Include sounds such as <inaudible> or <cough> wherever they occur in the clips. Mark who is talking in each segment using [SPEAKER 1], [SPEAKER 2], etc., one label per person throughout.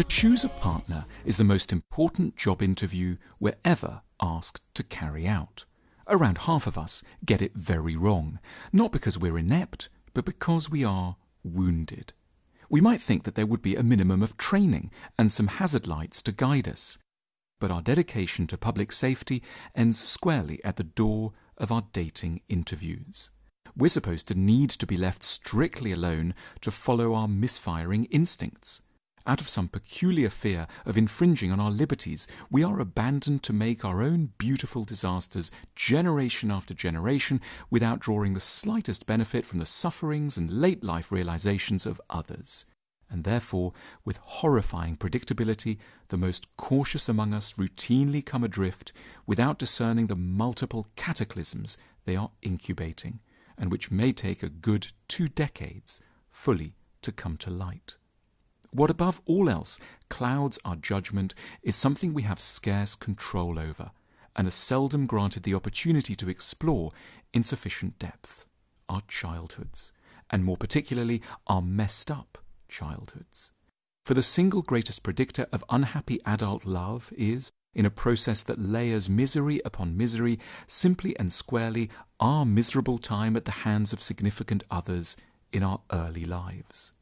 [SPEAKER 1] To choose a partner is the most important job interview we're ever asked to carry out. Around half of us get it very wrong, not because we're inept, but because we are wounded. We might think that there would be a minimum of training and some hazard lights to guide us, but our dedication to public safety ends squarely at the door of our dating interviews. We're supposed to need to be left strictly alone to follow our misfiring instincts. Out of some peculiar fear of infringing on our liberties, we are abandoned to make our own beautiful disasters generation after generation without drawing the slightest benefit from the sufferings and late life realizations of others. And therefore, with horrifying predictability, the most cautious among us routinely come adrift without discerning the multiple cataclysms they are incubating, and which may take a good two decades fully to come to light. What above all else clouds our judgment is something we have scarce control over, and are seldom granted the opportunity to explore in sufficient depth our childhoods, and more particularly our messed up childhoods. For the single greatest predictor of unhappy adult love is, in a process that layers misery upon misery, simply and squarely our miserable time at the hands of significant others in our early lives.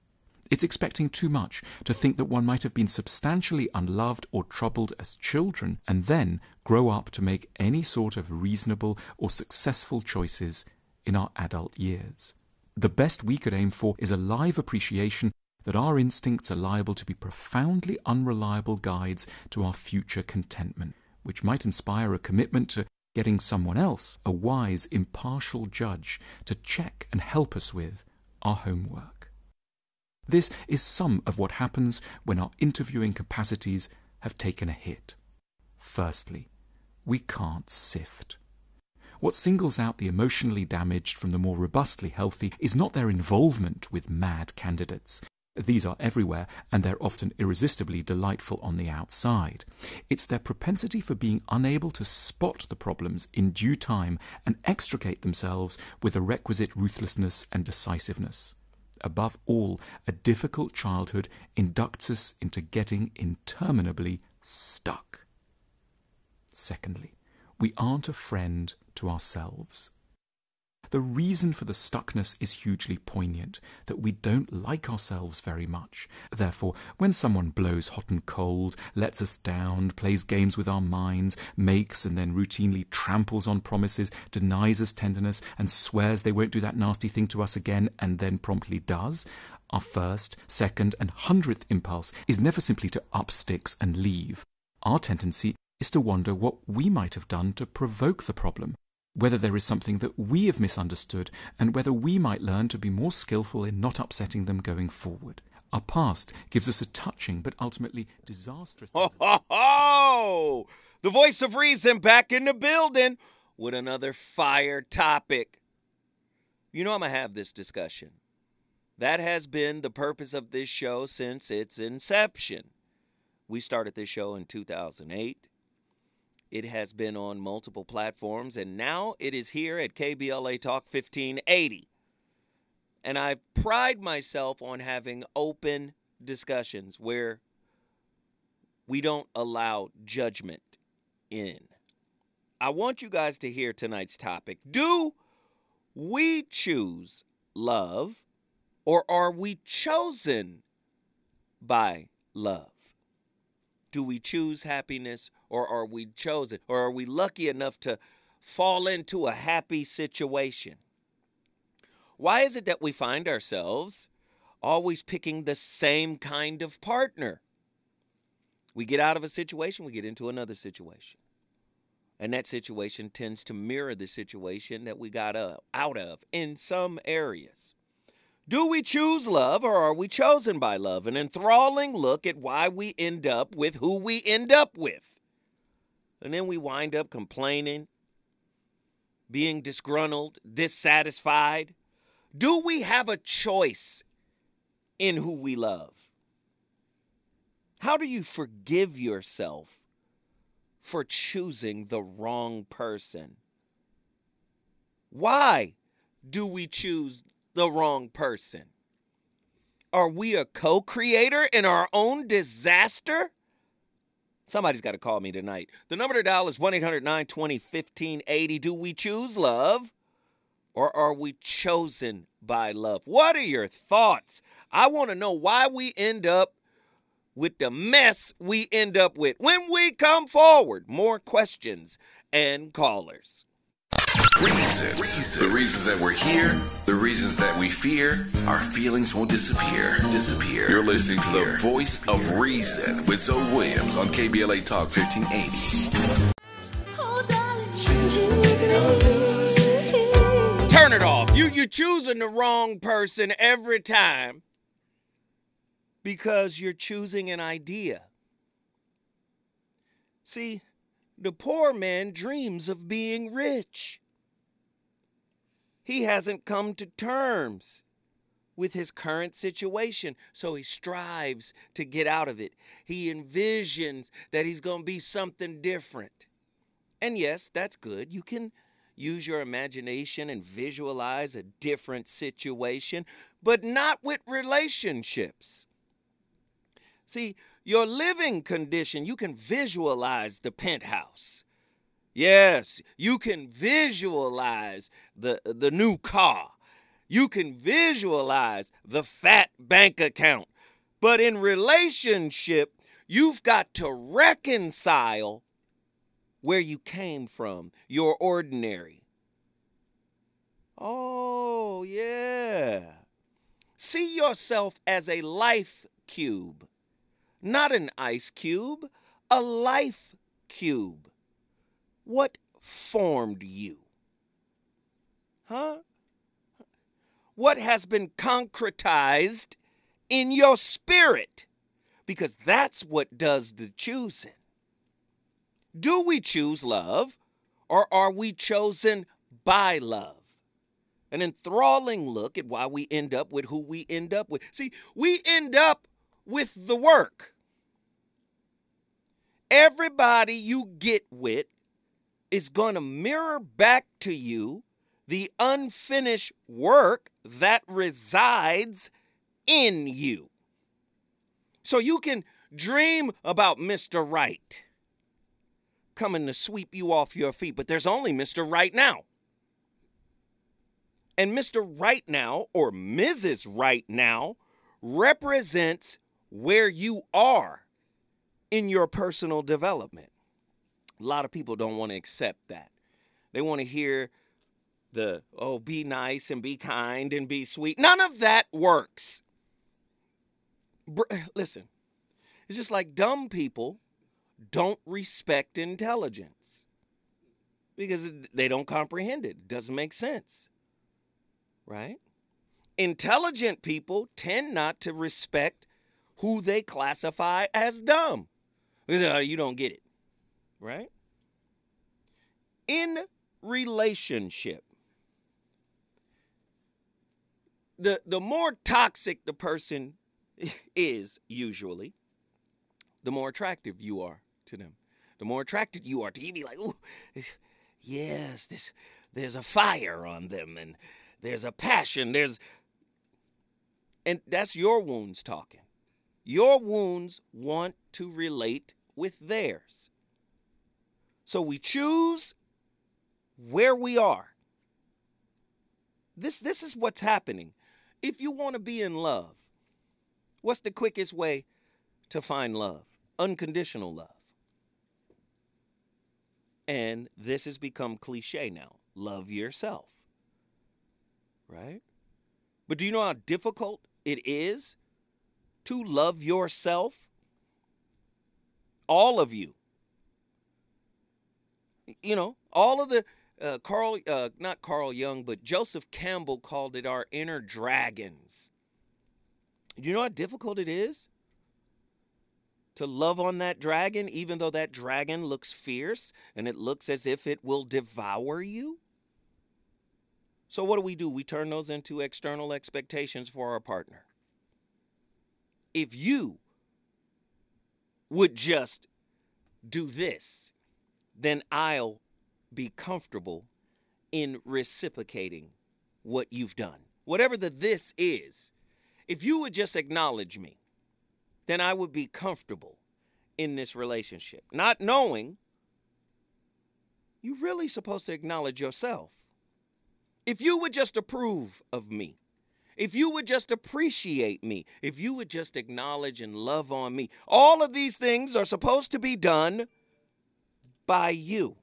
[SPEAKER 1] It's expecting too much to think that one might have been substantially unloved or troubled as children and then grow up to make any sort of reasonable or successful choices in our adult years. The best we could aim for is a live appreciation that our instincts are liable to be profoundly unreliable guides to our future contentment, which might inspire a commitment to getting someone else, a wise, impartial judge, to check and help us with our homework. This is some of what happens when our interviewing capacities have taken a hit. Firstly, we can't sift. What singles out the emotionally damaged from the more robustly healthy is not their involvement with mad candidates. These are everywhere, and they're often irresistibly delightful on the outside. It's their propensity for being unable to spot the problems in due time and extricate themselves with the requisite ruthlessness and decisiveness above all, a difficult childhood inducts us into getting interminably stuck. Secondly, we aren't a friend to ourselves. The reason for the stuckness is hugely poignant, that we don't like ourselves very much. Therefore, when someone blows hot and cold, lets us down, plays games with our minds, makes and then routinely tramples on promises, denies us tenderness, and swears they won't do that nasty thing to us again, and then promptly does, our first, second, and hundredth impulse is never simply to up sticks and leave. Our tendency is to wonder what we might have done to provoke the problem, whether there is something that we have misunderstood, and whether we might learn to be more skilful in not upsetting them going forward. Our past gives us a touching but ultimately disastrous.
[SPEAKER 2] Ho, ho, ho! The voice of reason back in the building with another fire topic. You know, I'm going to have this discussion. That has been the purpose of this show since its inception. We started this show in 2008. It has been on multiple platforms, and now it is here at KBLA Talk 1580. And I pride myself on having open discussions where we don't allow judgment in. I want you guys to hear tonight's topic. Do we choose love or are we chosen by love? Do we choose happiness or are we chosen? Or are we lucky enough to fall into a happy situation? Why is it that we find ourselves always picking the same kind of partner? We get out of a situation, we get into another situation. And that situation tends to mirror the situation that we got out of in some areas. Do we choose love or are we chosen by love? An enthralling look at why we end up with who we end up with. And then we wind up complaining, being disgruntled, dissatisfied. Do we have a choice in who we love? How do you forgive yourself for choosing the wrong person? Why do we choose the wrong person? Are we a co creator in our own disaster? Somebody's got to call me tonight. The number to dial is 1 800 920 1580. Do we choose love or are we chosen by love? What are your thoughts? I want to know why we end up with the mess we end up with when we come forward. More questions and callers.
[SPEAKER 3] Reasons. The reasons that we're here, the reasons that we fear, our feelings won't disappear. Disappear. You're listening to the voice of reason with Zoe Williams on KBLA Talk 1580.
[SPEAKER 2] Turn it off. You you're choosing the wrong person every time because you're choosing an idea. See, the poor man dreams of being rich. He hasn't come to terms with his current situation, so he strives to get out of it. He envisions that he's going to be something different. And yes, that's good. You can use your imagination and visualize a different situation, but not with relationships. See, your living condition, you can visualize the penthouse. Yes, you can visualize the, the new car. You can visualize the fat bank account. But in relationship, you've got to reconcile where you came from, your ordinary. Oh, yeah. See yourself as a life cube, not an ice cube, a life cube. What formed you? Huh? What has been concretized in your spirit? Because that's what does the choosing. Do we choose love or are we chosen by love? An enthralling look at why we end up with who we end up with. See, we end up with the work. Everybody you get with is going to mirror back to you the unfinished work that resides in you. So you can dream about Mr. Right coming to sweep you off your feet, but there's only Mr. Right now. And Mr. Right now, or Mrs. Right now, represents where you are in your personal development. A lot of people don't want to accept that. They want to hear the, oh, be nice and be kind and be sweet. None of that works. Br- <sighs> listen, it's just like dumb people don't respect intelligence because they don't comprehend it. It doesn't make sense. Right? Intelligent people tend not to respect who they classify as dumb. Oh, you don't get it. Right? In relationship, the the more toxic the person <laughs> is usually, the more attractive you are to them. The more attracted you are to you be like, oh, <sighs> yes, this there's a fire on them and there's a passion, there's and that's your wounds talking. Your wounds want to relate with theirs. So we choose where we are. This this is what's happening. If you want to be in love, what's the quickest way to find love? Unconditional love. And this has become cliche now. Love yourself. Right? But do you know how difficult it is to love yourself? All of you. You know, all of the uh, Carl, uh, not Carl Jung, but Joseph Campbell called it our inner dragons. Do you know how difficult it is to love on that dragon, even though that dragon looks fierce and it looks as if it will devour you? So, what do we do? We turn those into external expectations for our partner. If you would just do this, then I'll be comfortable in reciprocating what you've done. Whatever the this is, if you would just acknowledge me, then I would be comfortable in this relationship. Not knowing you're really supposed to acknowledge yourself. If you would just approve of me, if you would just appreciate me, if you would just acknowledge and love on me, all of these things are supposed to be done by you.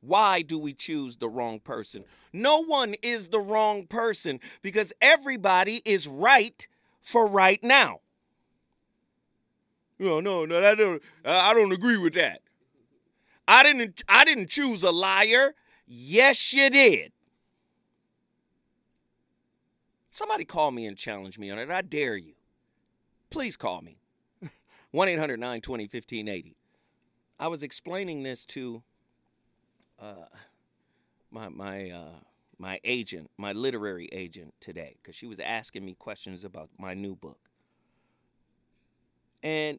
[SPEAKER 2] Why do we choose the wrong person? No one is the wrong person because everybody is right for right now. No, no, no, I don't I don't agree with that. I didn't I didn't choose a liar. Yes, you did. Somebody call me and challenge me on it. I dare you. Please call me. <laughs> 1 800 920 1580. I was explaining this to uh, my, my, uh, my agent, my literary agent today, because she was asking me questions about my new book. And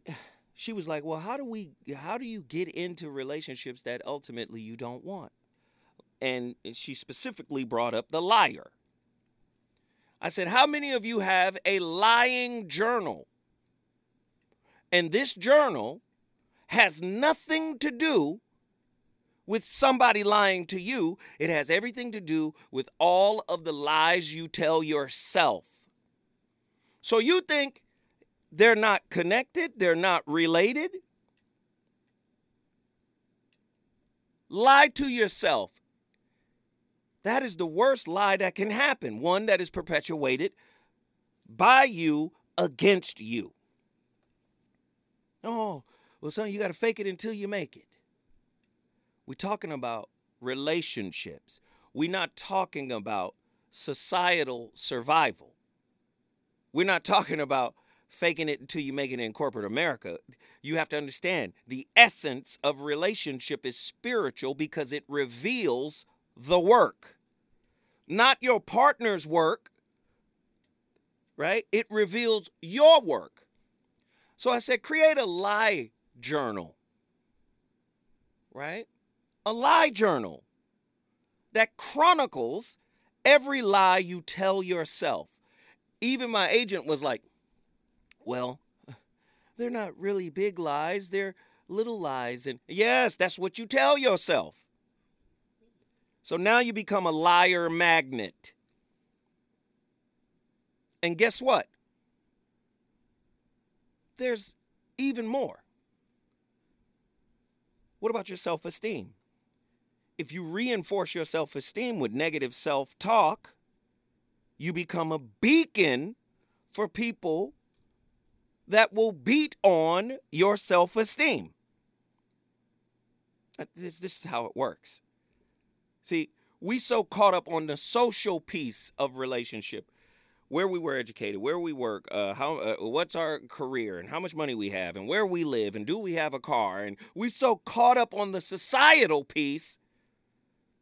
[SPEAKER 2] she was like, "Well, how do we how do you get into relationships that ultimately you don't want?" And she specifically brought up the liar. I said, "How many of you have a lying journal?" And this journal has nothing to do with somebody lying to you. It has everything to do with all of the lies you tell yourself. So you think they're not connected, they're not related. Lie to yourself. That is the worst lie that can happen, one that is perpetuated by you against you. Oh, well, son, you got to fake it until you make it. We're talking about relationships. We're not talking about societal survival. We're not talking about faking it until you make it in corporate America. You have to understand the essence of relationship is spiritual because it reveals the work, not your partner's work, right? It reveals your work. So I said, create a lie journal, right? A lie journal that chronicles every lie you tell yourself. Even my agent was like, well, they're not really big lies, they're little lies. And yes, that's what you tell yourself. So now you become a liar magnet. And guess what? There's even more. What about your self esteem? If you reinforce your self esteem with negative self talk, you become a beacon for people that will beat on your self esteem. Uh, this, this is how it works. See, we so caught up on the social piece of relationship, where we were educated, where we work, uh, how, uh, what's our career, and how much money we have, and where we live, and do we have a car, and we're so caught up on the societal piece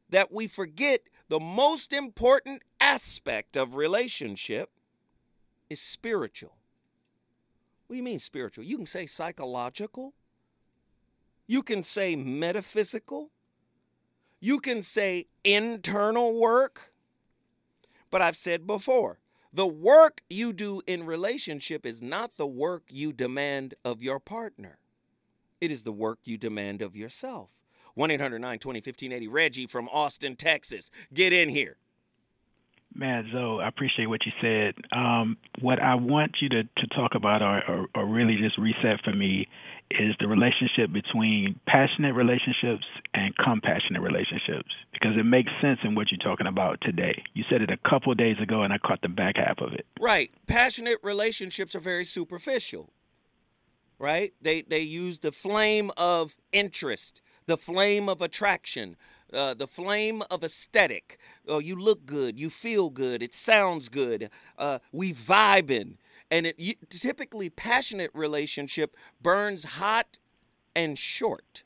[SPEAKER 2] that we forget the most important aspect of relationship is spiritual. What do you mean spiritual? You can say psychological. You can say metaphysical. You can say internal work. But I've said before, the work you do in relationship is not the work you demand of your partner. It is the work you demand of yourself. 1 800 920 1580. Reggie from Austin, Texas. Get in here.
[SPEAKER 4] Man, Zoe, I appreciate what you said. Um, what I want you to, to talk about or, or, or really just reset for me is the relationship between passionate relationships and compassionate relationships because it makes sense in what you're talking about today. You said it a couple days ago and I caught the back half of it.
[SPEAKER 2] Right. Passionate relationships are very superficial. Right? They they use the flame of interest, the flame of attraction, uh, the flame of aesthetic. Oh, you look good, you feel good, it sounds good. Uh, we vibing, and it typically passionate relationship burns hot and short.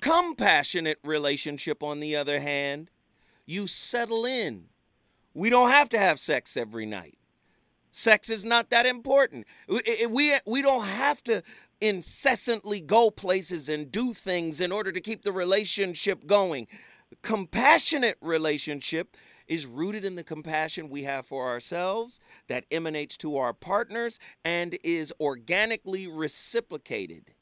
[SPEAKER 2] Compassionate relationship, on the other hand, you settle in. We don't have to have sex every night. Sex is not that important. We, we, we don't have to incessantly go places and do things in order to keep the relationship going. Compassionate relationship is rooted in the compassion we have for ourselves that emanates to our partners and is organically reciprocated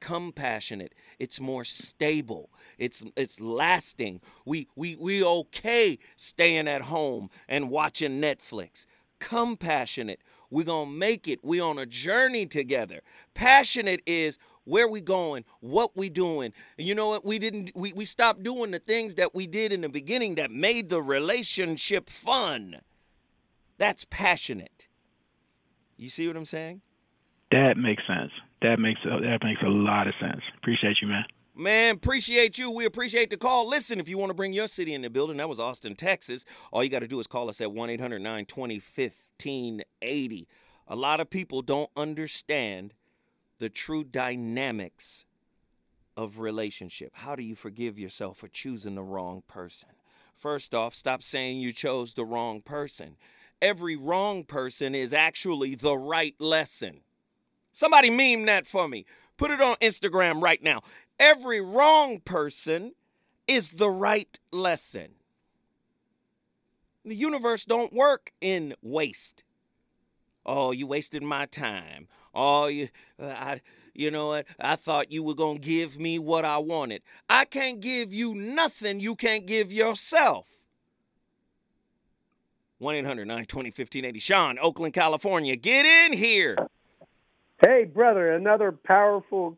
[SPEAKER 2] compassionate. It's more stable. It's it's lasting. We we we okay staying at home and watching netflix. Compassionate. We're gonna make it. We on a journey together. Passionate is where we going what we doing you know what we didn't we, we stopped doing the things that we did in the beginning that made the relationship fun that's passionate you see what i'm saying
[SPEAKER 4] That makes sense. That makes a, that makes a lot of sense. Appreciate you, man.
[SPEAKER 2] Man, appreciate you. We appreciate the call. Listen, if you want to bring your city in the building, that was Austin, Texas. All you got to do is call us at 1 800 920 1580. A lot of people don't understand the true dynamics of relationship. How do you forgive yourself for choosing the wrong person? First off, stop saying you chose the wrong person. Every wrong person is actually the right lesson. Somebody meme that for me. Put it on Instagram right now. Every wrong person is the right lesson. The universe don't work in waste. Oh, you wasted my time. Oh, you, uh, I, you know what? I thought you were gonna give me what I wanted. I can't give you nothing you can't give yourself. 1 800 920 1580. Sean, Oakland, California. Get in here.
[SPEAKER 5] Hey, brother, another powerful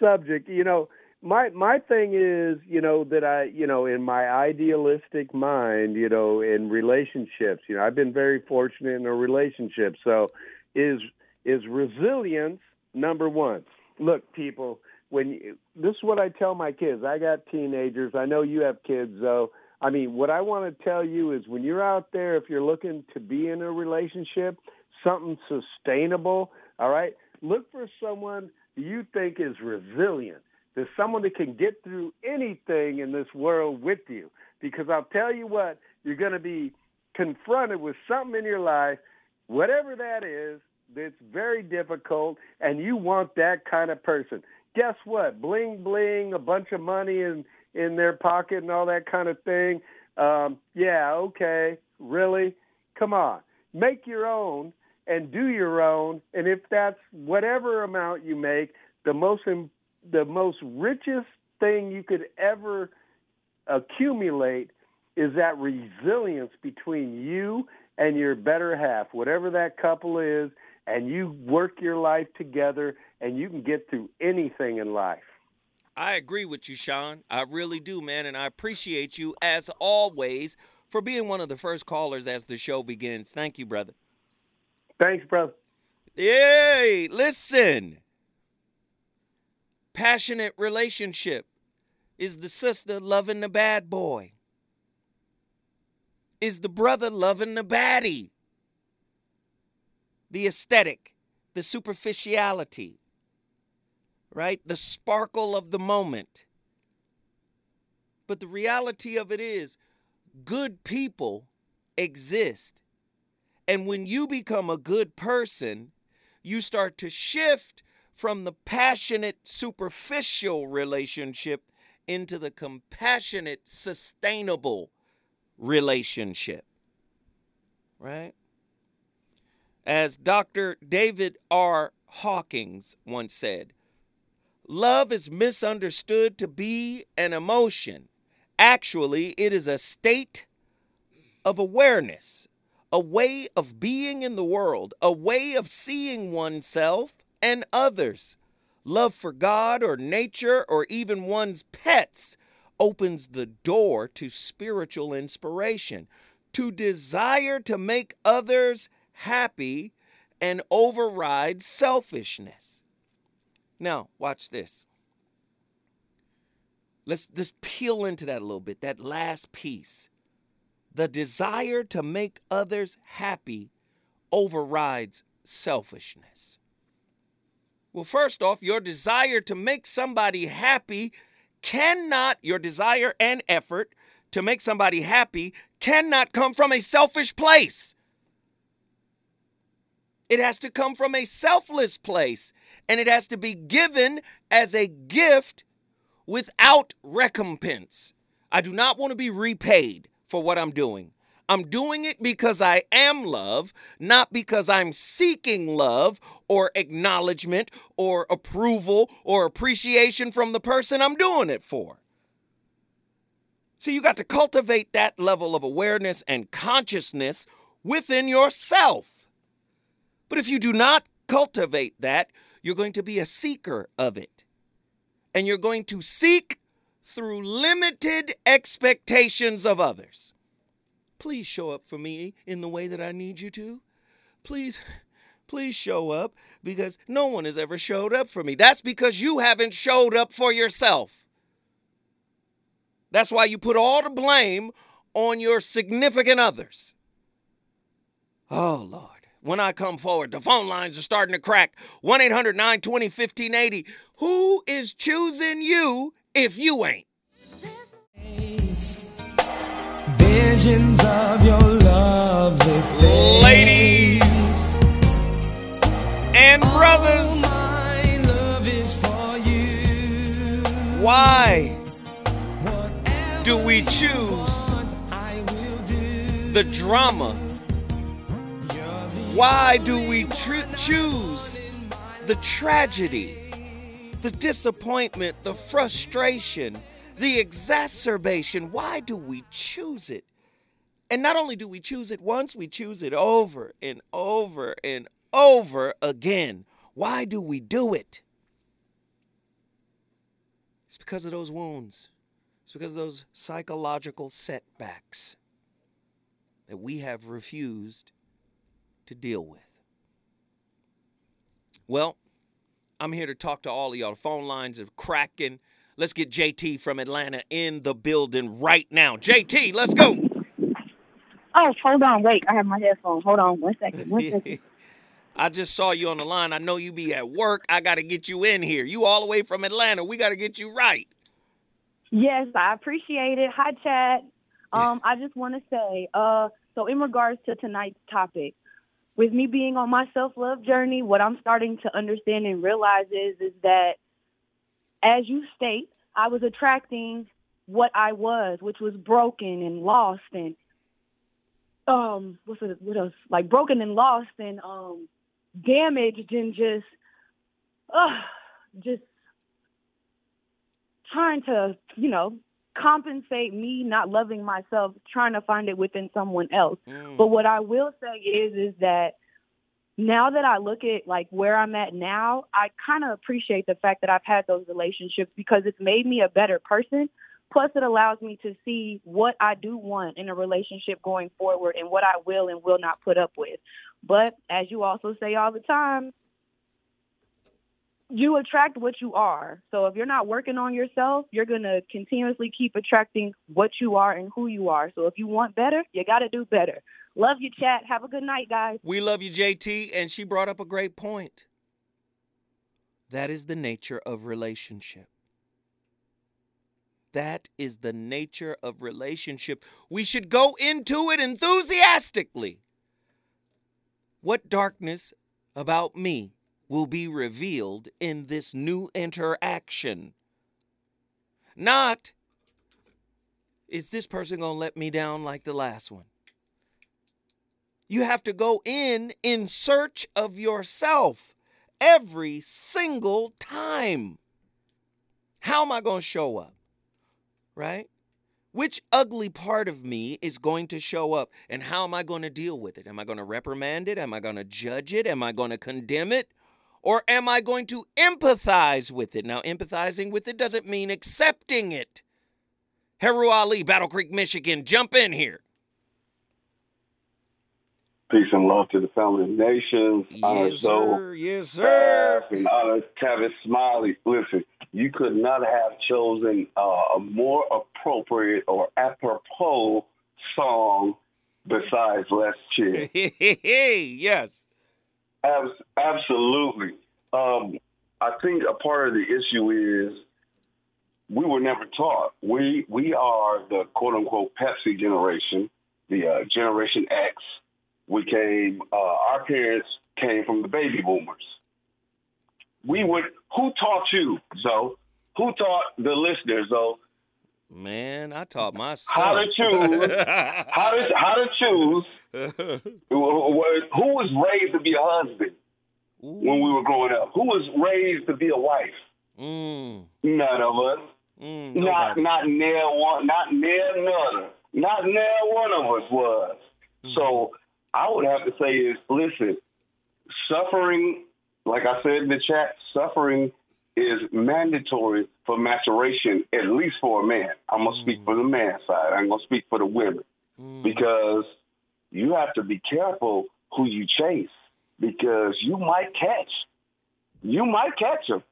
[SPEAKER 5] subject. You know, my my thing is, you know, that I, you know, in my idealistic mind, you know, in relationships, you know, I've been very fortunate in a relationship. So, is is resilience number one? Look, people, when you, this is what I tell my kids. I got teenagers. I know you have kids, though. I mean, what I want to tell you is when you're out there, if you're looking to be in a relationship, something sustainable, all right, look for someone you think is resilient. There's someone that can get through anything in this world with you. Because I'll tell you what, you're going to be confronted with something in your life, whatever that is, that's very difficult, and you want that kind of person. Guess what? Bling bling, a bunch of money in in their pocket and all that kind of thing. Um, yeah, okay, really? Come on, make your own and do your own. And if that's whatever amount you make, the most the most richest thing you could ever accumulate is that resilience between you and your better half, whatever that couple is, and you work your life together and you can get through anything in life.
[SPEAKER 2] I agree with you, Sean. I really do, man. And I appreciate you, as always, for being one of the first callers as the show begins. Thank you, brother.
[SPEAKER 5] Thanks, brother.
[SPEAKER 2] Yay! Listen. Passionate relationship is the sister loving the bad boy, is the brother loving the baddie. The aesthetic, the superficiality, right? The sparkle of the moment. But the reality of it is, good people exist. And when you become a good person, you start to shift from the passionate, superficial relationship into the compassionate, sustainable relationship. Right? As Dr. David R. Hawkins once said, love is misunderstood to be an emotion. Actually, it is a state of awareness, a way of being in the world, a way of seeing oneself and others. Love for God or nature or even one's pets opens the door to spiritual inspiration, to desire to make others happy and override selfishness. Now, watch this. Let's just peel into that a little bit, that last piece. The desire to make others happy overrides selfishness. Well, first off, your desire to make somebody happy cannot, your desire and effort to make somebody happy cannot come from a selfish place. It has to come from a selfless place, and it has to be given as a gift without recompense. I do not want to be repaid for what I'm doing. I'm doing it because I am love, not because I'm seeking love or acknowledgement or approval or appreciation from the person I'm doing it for. See, you got to cultivate that level of awareness and consciousness within yourself. But if you do not cultivate that, you're going to be a seeker of it. And you're going to seek through limited expectations of others. Please show up for me in the way that I need you to. Please, <laughs> please show up because no one has ever showed up for me. That's because you haven't showed up for yourself. That's why you put all the blame on your significant others. Oh, Lord. When I come forward, the phone lines are starting to crack. 1 800 920 1580. Who is choosing you if you ain't?
[SPEAKER 6] Visions of your lovely face.
[SPEAKER 2] Ladies and brothers,
[SPEAKER 6] My love is for you.
[SPEAKER 2] why do we choose
[SPEAKER 6] want, I will do.
[SPEAKER 2] the drama? Why do we tr- choose the tragedy, the disappointment, the frustration, the exacerbation? Why do we choose it? And not only do we choose it once, we choose it over and over and over again. Why do we do it? It's because of those wounds. It's because of those psychological setbacks that we have refused to deal with. Well, I'm here to talk to all of y'all. The phone lines are cracking. Let's get JT from Atlanta in the building right now. JT, let's go.
[SPEAKER 7] Oh, hold on, wait. I have my headphones. Hold on, one second. One second. <laughs>
[SPEAKER 2] I just saw you on the line. I know you be at work. I got to get you in here. You all the way from Atlanta. We got to get you right.
[SPEAKER 7] Yes, I appreciate it. Hi, Chad. <laughs> Um, I just want to say, uh, so in regards to tonight's topic, with me being on my self-love journey, what I'm starting to understand and realize is, is that, as you state, I was attracting what I was, which was broken and lost and um, what's it, what else? Like broken and lost and um, damaged and just, uh, just trying to, you know, compensate me not loving myself, trying to find it within someone else.
[SPEAKER 2] Mm.
[SPEAKER 7] But what I will say is, is that now that I look at like where I'm at now, I kind of appreciate the fact that I've had those relationships because it's made me a better person. Plus, it allows me to see what I do want in a relationship going forward and what I will and will not put up with. But as you also say all the time, you attract what you are. So if you're not working on yourself, you're going to continuously keep attracting what you are and who you are. So if you want better, you got to do better. Love you, chat. Have a good night, guys.
[SPEAKER 2] We love you, JT. And she brought up a great point. That is the nature of relationship. That is the nature of relationship. We should go into it enthusiastically. What darkness about me will be revealed in this new interaction? Not, is this person going to let me down like the last one? You have to go in in search of yourself every single time. How am I going to show up? Right? Which ugly part of me is going to show up and how am I going to deal with it? Am I going to reprimand it? Am I going to judge it? Am I going to condemn it? Or am I going to empathize with it? Now, empathizing with it doesn't mean accepting it. Heru Ali, Battle Creek, Michigan, jump in here.
[SPEAKER 8] Peace and love to the family of nations.
[SPEAKER 2] Yes, sir. Yes, sir.
[SPEAKER 8] And honor Tavis Smiley. Listen, you could not have chosen uh, a more appropriate or apropos song besides Let's Chill. <laughs>
[SPEAKER 2] yes.
[SPEAKER 8] Abs- absolutely. Um, I think a part of the issue is we were never taught. We we are the quote unquote Pepsi generation, the uh, Generation X. We came. Uh, our parents came from the baby boomers. We would. Who taught you, Zoe? Who taught the listeners, Zoe?
[SPEAKER 2] Man, I taught myself.
[SPEAKER 8] How to choose. how to how to choose. <laughs> Who was raised to be a husband when we were growing up? Who was raised to be a wife?
[SPEAKER 2] Mm,
[SPEAKER 8] None of us.
[SPEAKER 2] mm,
[SPEAKER 8] Not not near one. Not near none. Not near one of us was. So I would have to say is listen, suffering, like I said in the chat, suffering is mandatory for maturation, at least for a man. I'm gonna speak for the man side. I'm gonna speak for the women
[SPEAKER 2] Mm,
[SPEAKER 8] because you have to be careful who you chase because you might catch, you might catch them,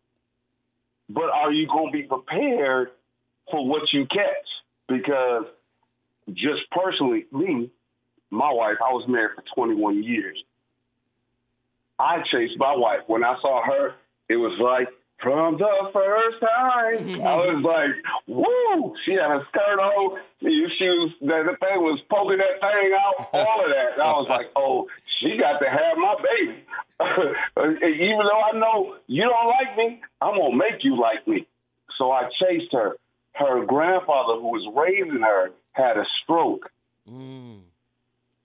[SPEAKER 8] but are you going to be prepared for what you catch? Because just personally, me, my wife, I was married for 21 years. I chased my wife. When I saw her, it was like from the first time. I <laughs> was like, woo! She had a skirt on. She was the, the thing was poking that thing out. All of that. And I was like, oh, she got to have my baby. <laughs> Even though I know you don't like me, I'm gonna make you like me. So I chased her. Her grandfather, who was raising her, had a stroke.
[SPEAKER 2] mm,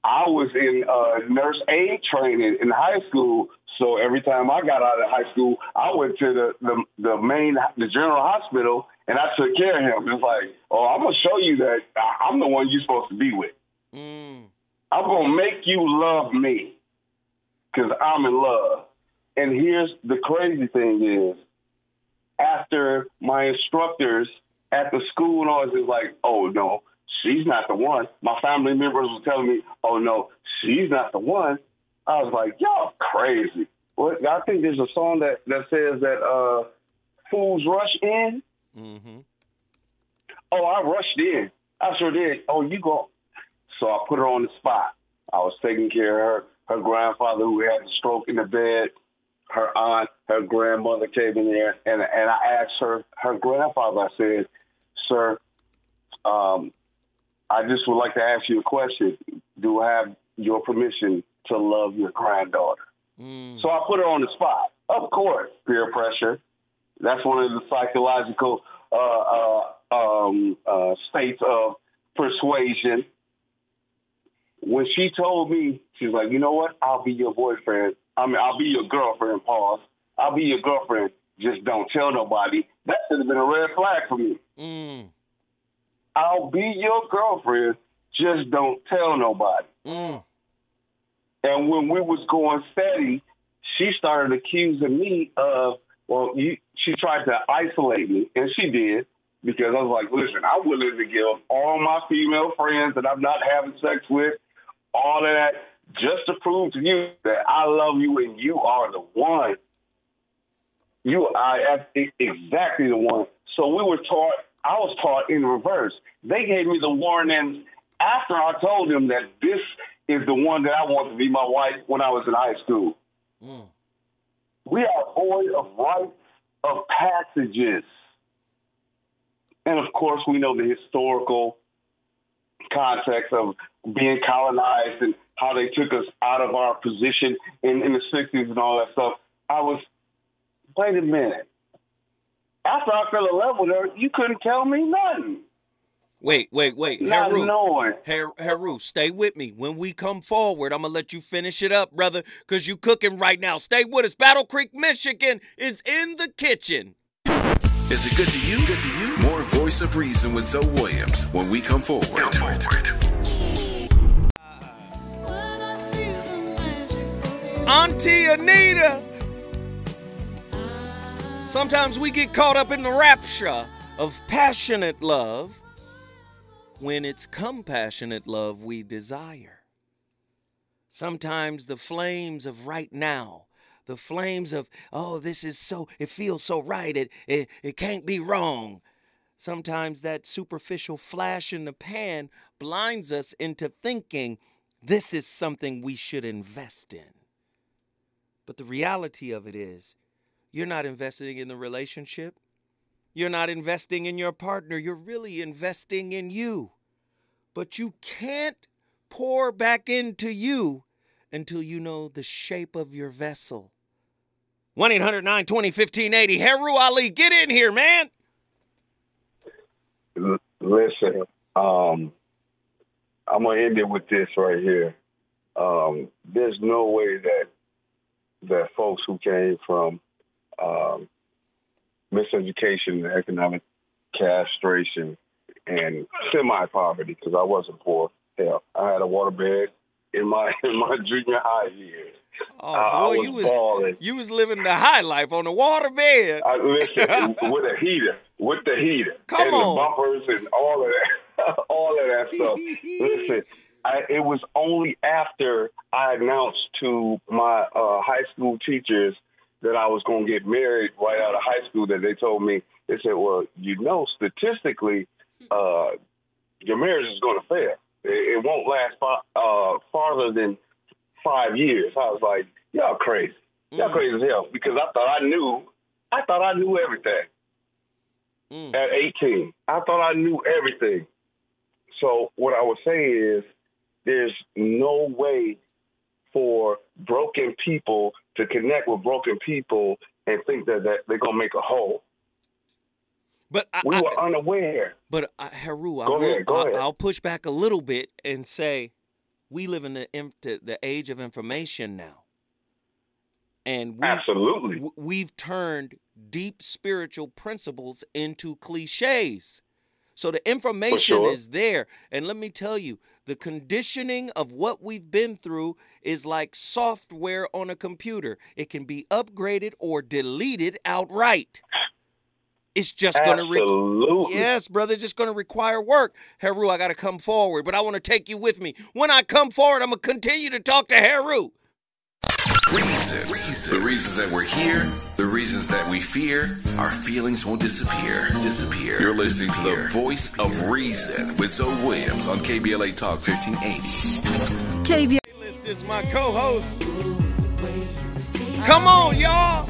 [SPEAKER 8] I was in uh, nurse aid training in high school, so every time I got out of high school, I went to the the, the main the general hospital and I took care of him. It's like, oh, I'm gonna show you that I'm the one you're supposed to be with.
[SPEAKER 2] mm,
[SPEAKER 8] I'm gonna make you love me because I'm in love. And here's the crazy thing is, after my instructors at the school and all this is like, oh no, she's not the one. My family members were telling me, oh no, she's not the one. I was like, y'all crazy. Well, I think there's a song that that says that uh, fools rush in.
[SPEAKER 2] mm-hmm.
[SPEAKER 8] Oh, I rushed in. I sure did. Oh, you go. So I put her on the spot. I was taking care of her. Her grandfather, who had a stroke in the bed, her aunt, her grandmother came in there, and and I asked her, her grandfather. I said, "Sir, um, I just would like to ask you a question. Do I have your permission to love your granddaughter?"
[SPEAKER 2] Mm,
[SPEAKER 8] So I put her on the spot. Of course, peer pressure. That's one of the psychological uh, uh, um, uh, states of persuasion. When she told me, she's like, you know what? I'll be your boyfriend. I mean, I'll be your girlfriend. Pause. I'll be your girlfriend. Just don't tell nobody. That should have been a red flag for me.
[SPEAKER 2] mm,
[SPEAKER 8] I'll be your girlfriend. Just don't tell nobody.
[SPEAKER 2] mm,
[SPEAKER 8] And when we was going steady, she started accusing me of, well, you, she tried to isolate me, and she did, because I was like, listen, I'm willing to give all my female friends that I'm not having sex with, all of that, just to prove to you that I love you and you are the one. You are exactly the one. So we were taught, I was taught in reverse. They gave me the warnings after I told them that this is the one that I want to be my wife when I was in high school.
[SPEAKER 2] mm.
[SPEAKER 8] We are void of rites of passages. And of course, we know the historical context of being colonized and how they took us out of our position in, in the 60s and all that stuff. I was, wait a minute. After I fell in love with her, you couldn't tell me nothing.
[SPEAKER 2] Wait, wait, wait.
[SPEAKER 8] Not
[SPEAKER 2] Heru,
[SPEAKER 8] knowing.
[SPEAKER 2] Her- Heru, stay with me. When we come forward, I'm going to let you finish it up, brother, because you cooking right now. Stay with us. Battle Creek, Michigan is in the kitchen.
[SPEAKER 3] Is it good to you? Good to you? More Voice of Reason with Zoe Williams when we come forward.
[SPEAKER 2] Auntie Anita. Sometimes we get caught up in the rapture of passionate love when it's compassionate love we desire. Sometimes the flames of right now, the flames of, oh, this is so, it feels so right, it, it, it can't be wrong. Sometimes that superficial flash in the pan blinds us into thinking this is something we should invest in. But the reality of it is, you're not investing in the relationship. You're not investing in your partner. You're really investing in you. But you can't pour back into you until you know the shape of your vessel. 1 800 920 1580. Heru Ali, get in here, man.
[SPEAKER 8] Listen, um, I'm gonna end it with this right here. Um, there's no way that that folks who came from um, miseducation and economic castration and semi-poverty, because I wasn't poor. Hell, I had a waterbed in my <laughs> in my junior high years.
[SPEAKER 2] Oh
[SPEAKER 8] I
[SPEAKER 2] boy,
[SPEAKER 8] was
[SPEAKER 2] you was
[SPEAKER 8] balling.
[SPEAKER 2] you was living the high life on the water bed.
[SPEAKER 8] I, listen, <laughs> with a heater, with the heater,
[SPEAKER 2] Come
[SPEAKER 8] and
[SPEAKER 2] on.
[SPEAKER 8] the bumpers and all of that, <laughs> all of that stuff. Listen, I, it was only after I announced to my uh, high school teachers that I was going to get married right out of high school that they told me they said, "Well, you know, statistically, uh, your marriage is going to fail. It, it won't last fa- uh, farther than five years." I was like, "Y'all crazy, y'all
[SPEAKER 2] Mm.
[SPEAKER 8] crazy as hell," because I thought I knew, I thought I knew everything
[SPEAKER 2] Mm.
[SPEAKER 8] at 18. I thought I knew everything. So what I would say is there's no way for broken people to connect with broken people and think that, that they're going to make a whole.
[SPEAKER 2] But I,
[SPEAKER 8] We
[SPEAKER 2] I-
[SPEAKER 8] were unaware.
[SPEAKER 2] but uh, Heru, I
[SPEAKER 8] Go
[SPEAKER 2] will,
[SPEAKER 8] ahead, go
[SPEAKER 2] I,
[SPEAKER 8] ahead.
[SPEAKER 2] I'll push back a little bit and say we live in the the the age of information now, and we
[SPEAKER 8] Absolutely.
[SPEAKER 2] we've turned deep spiritual principles into cliches. So the information
[SPEAKER 8] sure.
[SPEAKER 2] is there. And let me tell you, the conditioning of what we've been through is like software on a computer. It can be upgraded or deleted outright. It's just going to re-
[SPEAKER 8] Absolutely.
[SPEAKER 2] Yes, brother, it's just going to require work. Heru, I got to come forward, but I want to take you with me. When I come forward, I'm going to continue to talk to Heru.
[SPEAKER 3] Reasons. The reasons that we're here, the reasons that we fear, our feelings won't disappear. Disappear. You're listening to the voice of reason with Zoe Williams on KBLA Talk 1580. KBLA.
[SPEAKER 2] This is my co-host. Come on, y'all.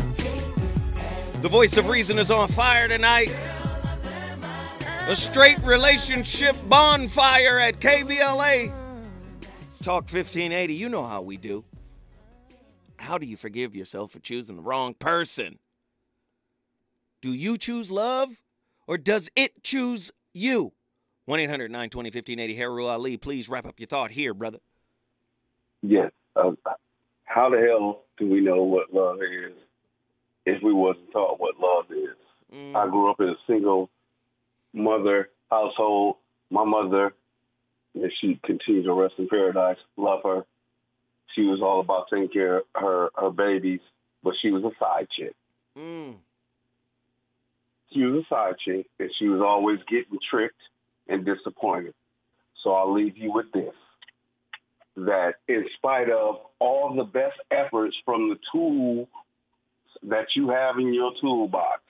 [SPEAKER 2] The voice of reason is on fire tonight. A straight relationship bonfire at KBLA. Talk 1580. You know how we do. How do you forgive yourself for choosing the wrong person? Do you choose love or does it choose you? 1 800 920 1580. Heru Ali, please wrap up your thought here, brother.
[SPEAKER 8] Yes. Uh, how the hell do we know what love is if we wasn't taught what love is?
[SPEAKER 2] Mm.
[SPEAKER 8] I grew up in a single mother household. My mother, if she continues to rest in paradise, love her. She was all about taking care of her, her babies, but she was a side chick.
[SPEAKER 2] Mm.
[SPEAKER 8] She was a side chick, and she was always getting tricked and disappointed. So I'll leave you with this that in spite of all the best efforts from the tool that you have in your toolbox,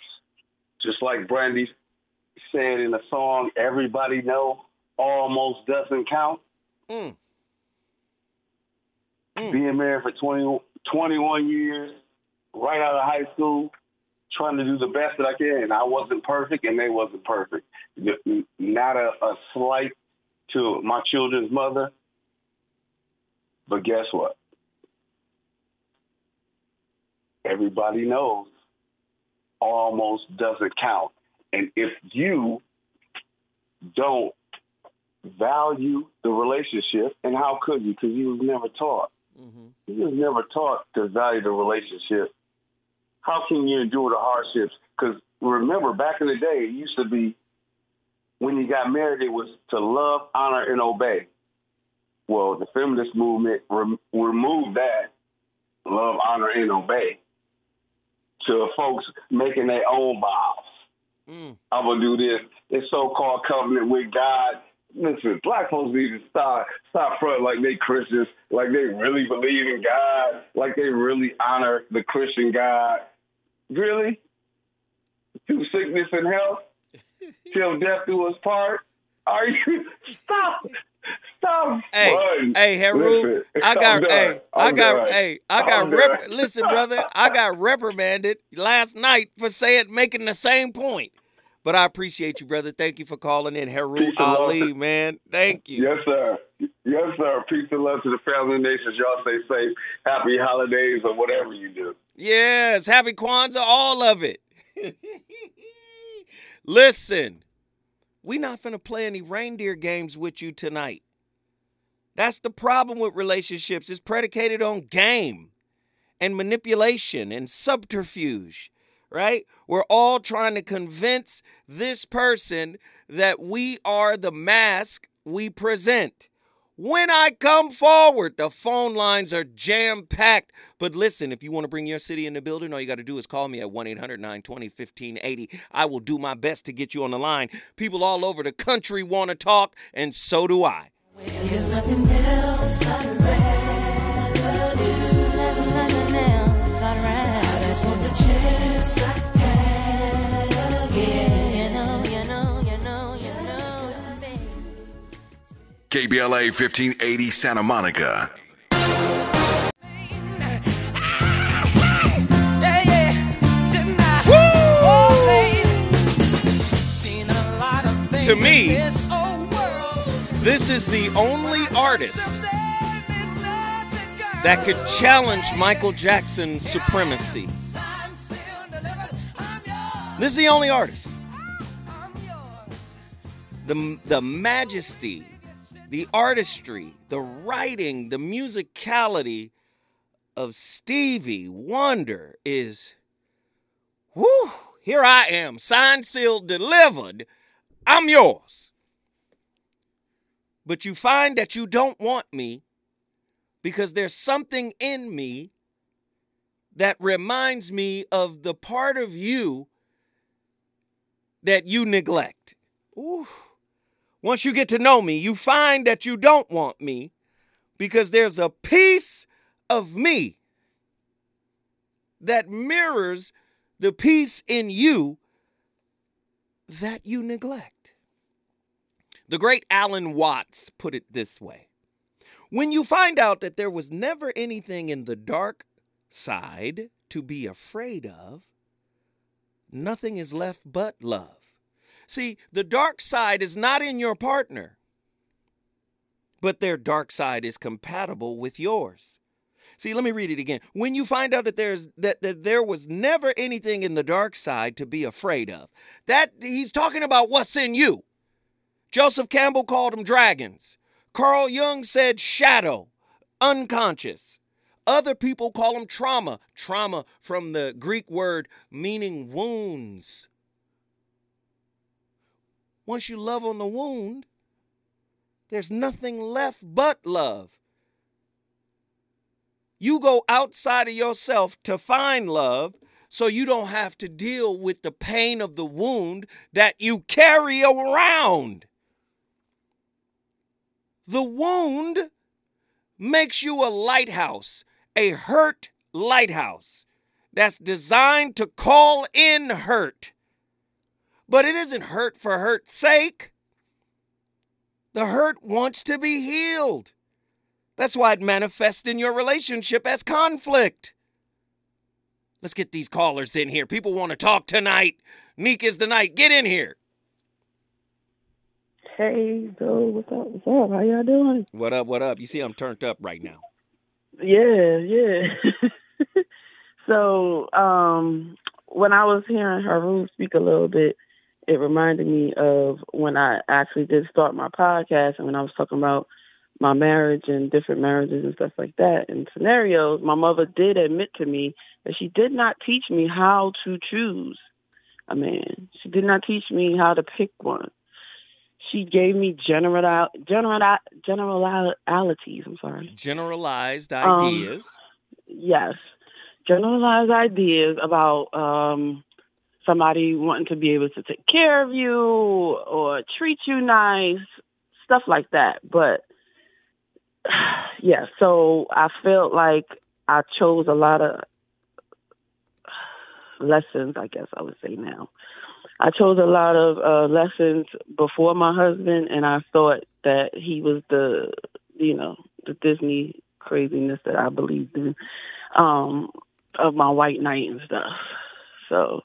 [SPEAKER 8] just like Brandy said in the song, everybody know almost doesn't count.
[SPEAKER 2] Mm. Mm.
[SPEAKER 8] Being married for 20, 21 years, right out of high school, trying to do the best that I can. And I wasn't perfect and they wasn't perfect. Not a, a slight to my children's mother. But guess what? Everybody knows almost doesn't count. And if you don't value the relationship, and how could you? Because you was never taught.
[SPEAKER 2] Hmm
[SPEAKER 8] You was never taught to value the relationship. How can you endure the hardships? Because remember, back in the day, it used to be when you got married, it was to love, honor, and obey. Well, the feminist movement rem- removed that love, honor, and obey to folks making their own vows.
[SPEAKER 2] Mm.
[SPEAKER 8] I'm gonna do this. This so-called covenant with God. Listen, black folks need to stop stop front like they Christians, like they really believe in God, like they really honor the Christian God. Really? Through sickness and health, <laughs> till death do us part. Are you <laughs> stop? Stop.
[SPEAKER 2] Hey,
[SPEAKER 8] running.
[SPEAKER 2] hey,
[SPEAKER 8] Listen,
[SPEAKER 2] I got,
[SPEAKER 8] done.
[SPEAKER 2] hey, I
[SPEAKER 8] I'm
[SPEAKER 2] got,
[SPEAKER 8] done.
[SPEAKER 2] hey, I got, rep- listen, brother, I got reprimanded last night for saying, making the same point. But I appreciate you, brother. Thank you for calling in,
[SPEAKER 8] love.
[SPEAKER 2] Ali, man. Thank you.
[SPEAKER 8] Yes, sir. Yes, sir. Peace and love to the family and nations. Y'all stay safe. Happy holidays or whatever you do.
[SPEAKER 2] Yes, happy Kwanzaa, all of it. <laughs> Listen, We not finna play any reindeer games with you tonight. That's the problem with relationships. It's predicated on game and manipulation and subterfuge, right? We're all trying to convince this person that we are the mask we present. When I come forward, the phone lines are jam packed. But listen, if you want to bring your city in the building, all you got to do is call me at 1 800 920 1580. I will do my best to get you on the line. People all over the country want to talk, and so do I.
[SPEAKER 3] KBLA 1580 Santa Monica.
[SPEAKER 2] To me. This is the only artist that could challenge Michael Jackson's supremacy. This is the only artist. The, the majesty, the artistry, the writing, the musicality of Stevie Wonder is, whoo, here I am, signed, sealed, delivered. I'm yours. But you find that you don't want me because there's something in me that reminds me of the part of you that you neglect. Ooh. Once you get to know me, you find that you don't want me because there's a piece of me that mirrors the piece in you that you neglect. The great Alan Watts put it this way When you find out that there was never anything in the dark side to be afraid of, nothing is left but love. See, the dark side is not in your partner, but their dark side is compatible with yours. See, let me read it again. When you find out that there's that, that there was never anything in the dark side to be afraid of, that he's talking about what's in you. Joseph Campbell called them dragons. Carl Jung said shadow, unconscious. Other people call them trauma. Trauma from the Greek word meaning wounds. Once you love on the wound, there's nothing left but love. You go outside of yourself to find love so you don't have to deal with the pain of the wound that you carry around. The wound makes you a lighthouse, a hurt lighthouse that's designed to call in hurt. But it isn't hurt for hurt's sake. The hurt wants to be healed. That's why it manifests in your relationship as conflict. Let's get these callers in here. People want to talk tonight. Neek is the night. Get in here.
[SPEAKER 9] Hey, so what's up? What's up? How y'all doing?
[SPEAKER 2] What up? What up? You see, I'm turned up right now.
[SPEAKER 9] Yeah, yeah. <laughs> so, um, when I was hearing Haroon speak a little bit, it reminded me of when I actually did start my podcast and when I was talking about my marriage and different marriages and stuff like that and scenarios. My mother did admit to me that she did not teach me how to choose a man. She did not teach me how to pick one. She gave me general general generalities. I'm sorry.
[SPEAKER 2] Generalized
[SPEAKER 9] Um,
[SPEAKER 2] ideas.
[SPEAKER 9] Yes, generalized ideas about um, somebody wanting to be able to take care of you or treat you nice, stuff like that. But <sighs> yeah, so I felt like I chose a lot of lessons. I guess I would say now. I chose a lot of uh, lessons before my husband, and I thought that he was the, you know, the Disney craziness that I believed in, um, of my white knight and stuff. So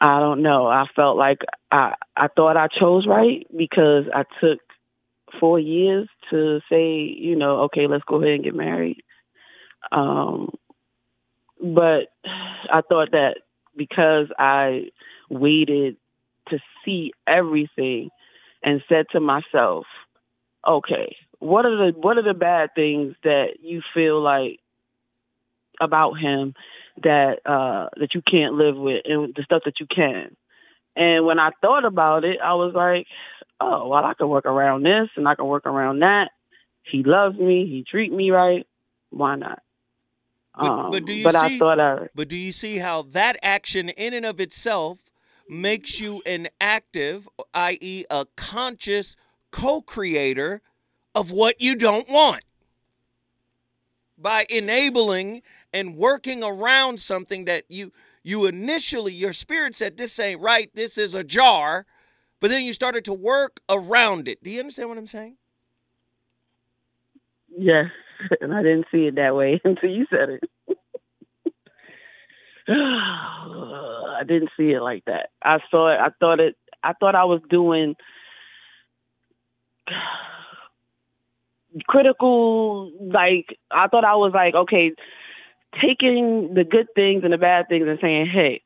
[SPEAKER 9] I don't know. I felt like I I thought I chose right because I took four years to say, you know, okay, let's go ahead and get married. Um, but I thought that because I waited to see everything and said to myself, okay, what are the what are the bad things that you feel like about him that uh that you can't live with and the stuff that you can. And when I thought about it, I was like, oh, well, I can work around this and I can work around that. He loves me. He treat me right. Why not?
[SPEAKER 2] But,
[SPEAKER 9] um,
[SPEAKER 2] but do you
[SPEAKER 9] but
[SPEAKER 2] see?
[SPEAKER 9] I thought I,
[SPEAKER 2] But do you see how that action in and of itself makes you an active, i.e., a conscious co-creator of what you don't want? By enabling and working around something that you you initially your spirit said this ain't right, this is a jar, but then you started to work around it. Do you understand what I'm saying?
[SPEAKER 9] yes, <laughs> and I didn't see it that way <laughs> until you said it. <sighs> I didn't see it like that. I saw it. I thought it. I thought I was doing <sighs> critical. Like I thought I was like, okay, taking the good things and the bad things and saying, hey,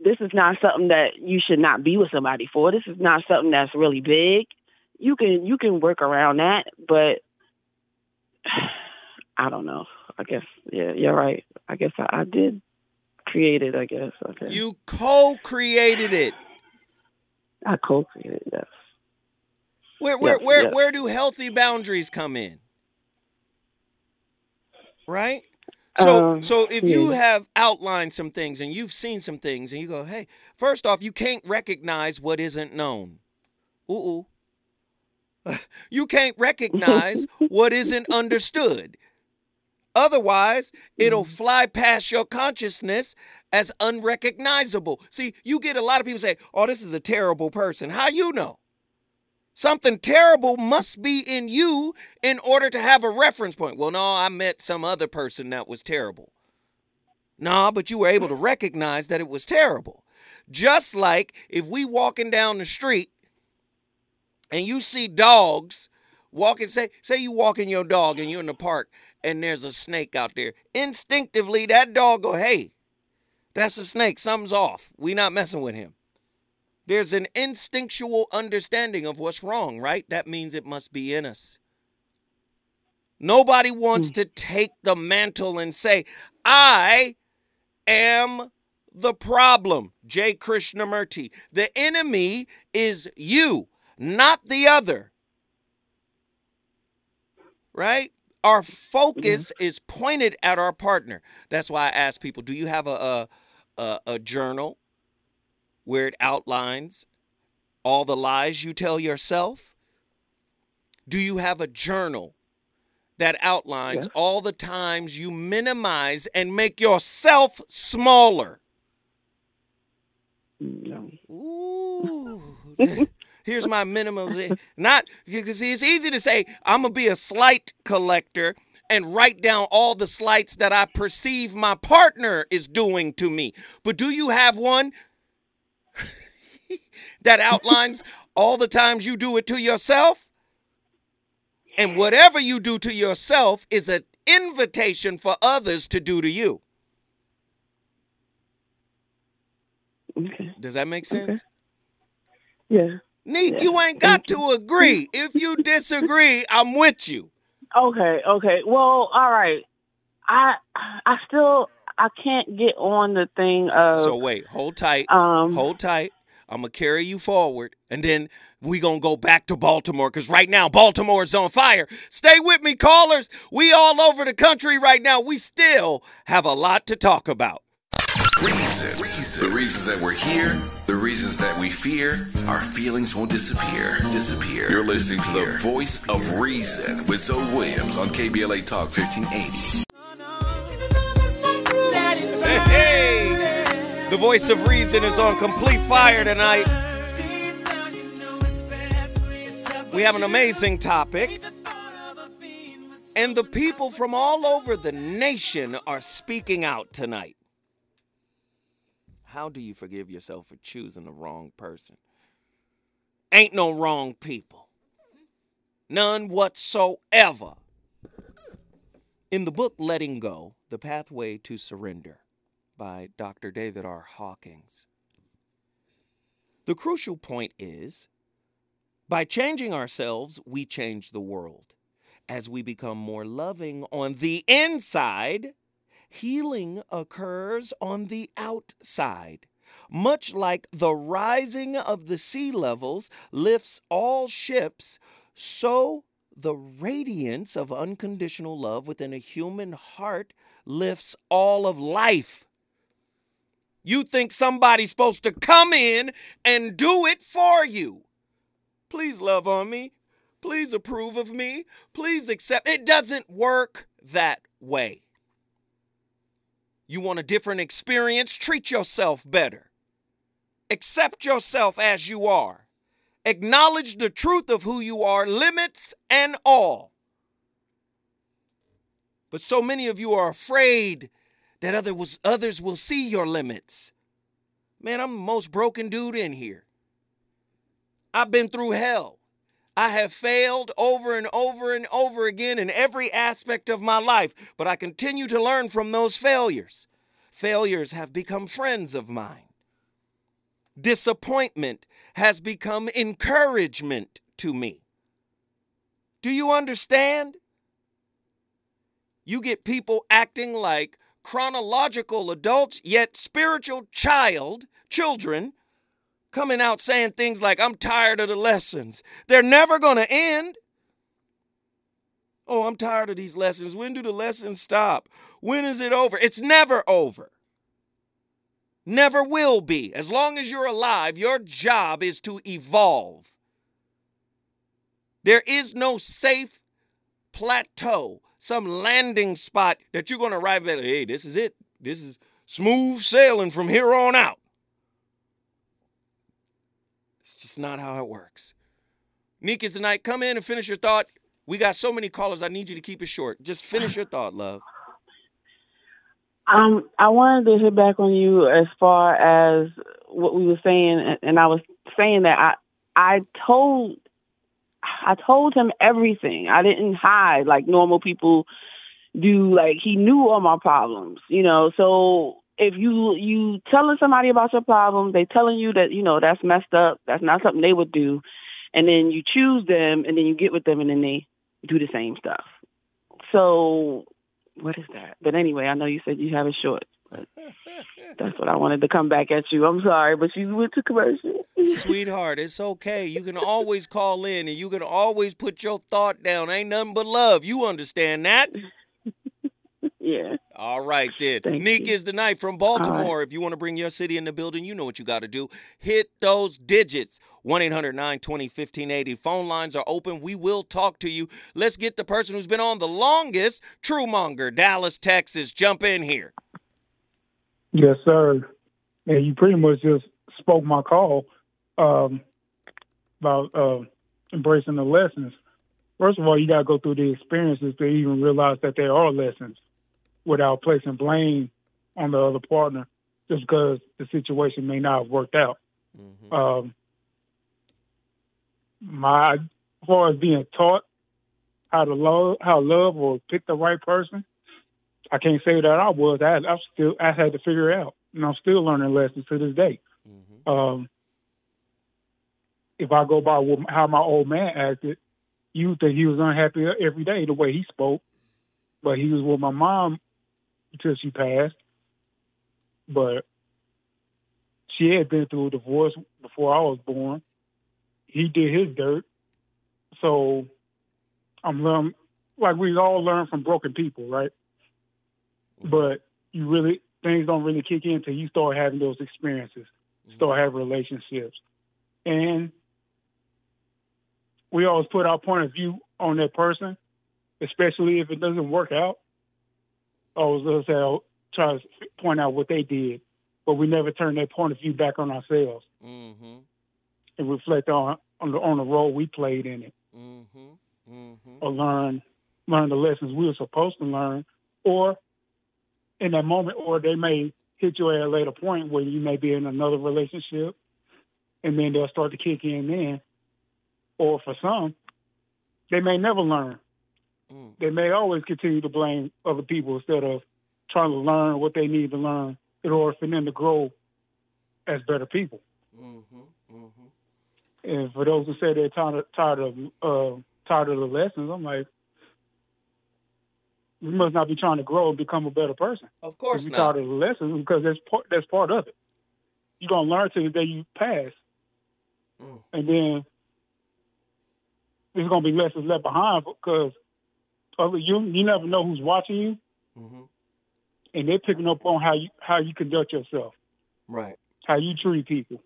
[SPEAKER 9] this is not something that you should not be with somebody for. This is not something that's really big. You can you can work around that, but <sighs> I don't know. I guess yeah, you're right. I guess I, I did create it. I guess okay.
[SPEAKER 2] You co-created it.
[SPEAKER 9] I co-created yes.
[SPEAKER 2] Where where
[SPEAKER 9] Yes,
[SPEAKER 2] where
[SPEAKER 9] yes.
[SPEAKER 2] where do healthy boundaries come in? Right? So
[SPEAKER 9] Um,
[SPEAKER 2] so if you have outlined some things and you've seen some things and you go, "Hey, first off, you can't recognize what isn't known." Ooh. <laughs> you can't recognize <laughs> what isn't understood. Otherwise, it'll
[SPEAKER 9] Mm-hmm.
[SPEAKER 2] fly past your consciousness as unrecognizable. See, you get a lot of people say, "Oh, this is a terrible person." How you know? Something terrible must be in you in order to have a reference point. Well, no, I met some other person that was terrible. Nah, but you were able to recognize that it was terrible. Just like if we walking down the street and you see dogs walking, say, say you walking your dog and you're in the park and there's a snake out there. Instinctively, that dog go, hey, that's a snake. Something's off. We not messing with him. There's an instinctual understanding of what's wrong, right? That means it must be in us. Nobody wants hmm. to take the mantle and say, I am the problem. J. Krishnamurti. The enemy is you, not the other. Right? Our mm-hmm. focus is pointed at our partner. That's why I ask people, do you have a a, a, a journal where it outlines all the lies you tell yourself? Do you have a journal that outlines
[SPEAKER 9] Yes.
[SPEAKER 2] all the times you minimize and make yourself smaller?
[SPEAKER 9] No.
[SPEAKER 2] Ooh. <laughs> Here's my minimums. Not because it's easy to say I'm gonna be a slight collector and write down all the slights that I perceive my partner is doing to me. But do you have one <laughs> that outlines all the times you do it to yourself? And whatever you do to yourself is an invitation for others to do to you.
[SPEAKER 9] Okay.
[SPEAKER 2] Does that make sense?
[SPEAKER 9] Okay. Yeah.
[SPEAKER 2] Neat,
[SPEAKER 9] Yeah.
[SPEAKER 2] you ain't got to agree. If you <laughs> disagree, I'm with you.
[SPEAKER 9] Okay, okay. Well, all right. I I still I can't get on the thing of
[SPEAKER 2] So wait, hold tight.
[SPEAKER 9] um
[SPEAKER 2] Hold tight. I'm gonna carry you forward, and then we gonna go back to Baltimore because right now Baltimore is on fire. Stay with me, callers. We all over the country right now. We still have a lot to talk about.
[SPEAKER 3] Reasons. The reasons that we're here, the reasons that we fear, our feelings won't disappear. Disappear. You're listening to the voice of reason with Zoe Williams on KBLA Talk 1580.
[SPEAKER 2] Hey, hey. The voice of reason is on complete fire tonight. We have an amazing topic. And the people from all over the nation are speaking out tonight. How do you forgive yourself for choosing the wrong person? Ain't no wrong people. None whatsoever. In the book Letting Go The Pathway to Surrender by Dr. David R. Hawkins, The crucial point is by changing ourselves, we change the world. As we become more loving on the inside, healing occurs on the outside. Much like the rising of the sea levels lifts all ships, so the radiance of unconditional love within a human heart lifts all of life. You think somebody's supposed to come in and do it for you. Please love on me. Please approve of me. Please accept. It doesn't work that way. You want a different experience? Treat yourself better. Accept yourself as you are. Acknowledge the truth of who you are, limits and all. But so many of you are afraid that other was, others will see your limits. Man, I'm the most broken dude in here. I've been through hell. I have failed over and over and over again in every aspect of my life, but I continue to learn from those failures. Failures have become friends of mine. Disappointment has become encouragement to me. Do you understand? You get people acting like chronological adults, yet spiritual child, children, coming out saying things like, I'm tired of the lessons. They're never going to end. Oh, I'm tired of these lessons. When do the lessons stop? When is it over? It's never over. Never will be. As long as you're alive, your job is to evolve. There is no safe plateau, some landing spot that you're going to arrive at. Hey, this is it. This is smooth sailing from here on out. It's just not how it works. Nick is tonight. Come in and finish your thought. We got so many callers. I need you to keep it short. Just finish your thought, love.
[SPEAKER 9] Um, I wanted to hit back on you as far as what we were saying, and- and I was saying that I I told I told him everything. I didn't hide like normal people do. Like he knew all my problems, you know. So if you you telling somebody about your problem, they telling you that you know that's messed up. That's not something they would do, and then you choose them, and then you get with them, and then they do the same stuff. So what is that? But anyway, I know you said you have it short. But <laughs> that's what I wanted to come back at you. I'm sorry, but you went to commercial. <laughs>
[SPEAKER 2] Sweetheart, it's okay. You can always call in and you can always put your thought down. Ain't nothing but love. You understand that? <laughs>
[SPEAKER 9] yeah.
[SPEAKER 2] All right, then.
[SPEAKER 9] Thank
[SPEAKER 2] Nick
[SPEAKER 9] you.
[SPEAKER 2] is the night from Baltimore. If you want to bring your city in the building, you know what you got to do. Hit those digits 1 800 920 1580. Phone lines are open. We will talk to you. Let's get the person who's been on the longest, Truemonger, Dallas, Texas. Jump in here.
[SPEAKER 10] Yes, sir. And you pretty much just spoke my call um, about uh, embracing the lessons. First of all, you got to go through the experiences to even realize that there are lessons without placing blame on the other partner just because the situation may not have worked out. Um, my, as far as being taught how to love, how to love or pick the right person, I can't say that I was. I, I still, I had to figure it out, and I'm still learning lessons to this day. Um, if I go by how my old man acted, you think he was unhappy every day the way he spoke, but he was with my mom until she passed. But she had been through a divorce before I was born. He did his dirt, so I'm learning. Like we all learn from broken people, right? But you really things don't really kick in until you start having those experiences, start having relationships, and we always put our point of view on that person, especially if it doesn't work out. Always I'll try to point out what they did, but we never turn that point of view back on ourselves
[SPEAKER 2] Mm-hmm.
[SPEAKER 10] and reflect on on the on the role we played in it,
[SPEAKER 2] Mm-hmm. Mm-hmm.
[SPEAKER 10] or learn learn the lessons we were supposed to learn, or in that moment, or they may hit you at a later point where you may be in another relationship, and then they'll start to kick in then, or for some, they may never learn.
[SPEAKER 2] Mm.
[SPEAKER 10] They may always continue to blame other people instead of trying to learn what they need to learn in order for them to grow as better people.
[SPEAKER 2] Mm-hmm. Mm-hmm.
[SPEAKER 10] And for those who say they're tired, tired of uh, tired of the lessons, I'm like, you must not be trying to grow and become a better person.
[SPEAKER 2] Of course not.
[SPEAKER 10] tired the lessons, because that's part that's part of it. You're gonna learn to the day you pass,
[SPEAKER 2] Mm.
[SPEAKER 10] and then there's gonna be lessons left behind because other you you never know who's watching you,
[SPEAKER 2] Mm-hmm.
[SPEAKER 10] and they're picking up on how you how you conduct yourself,
[SPEAKER 2] Right.
[SPEAKER 10] how you treat people.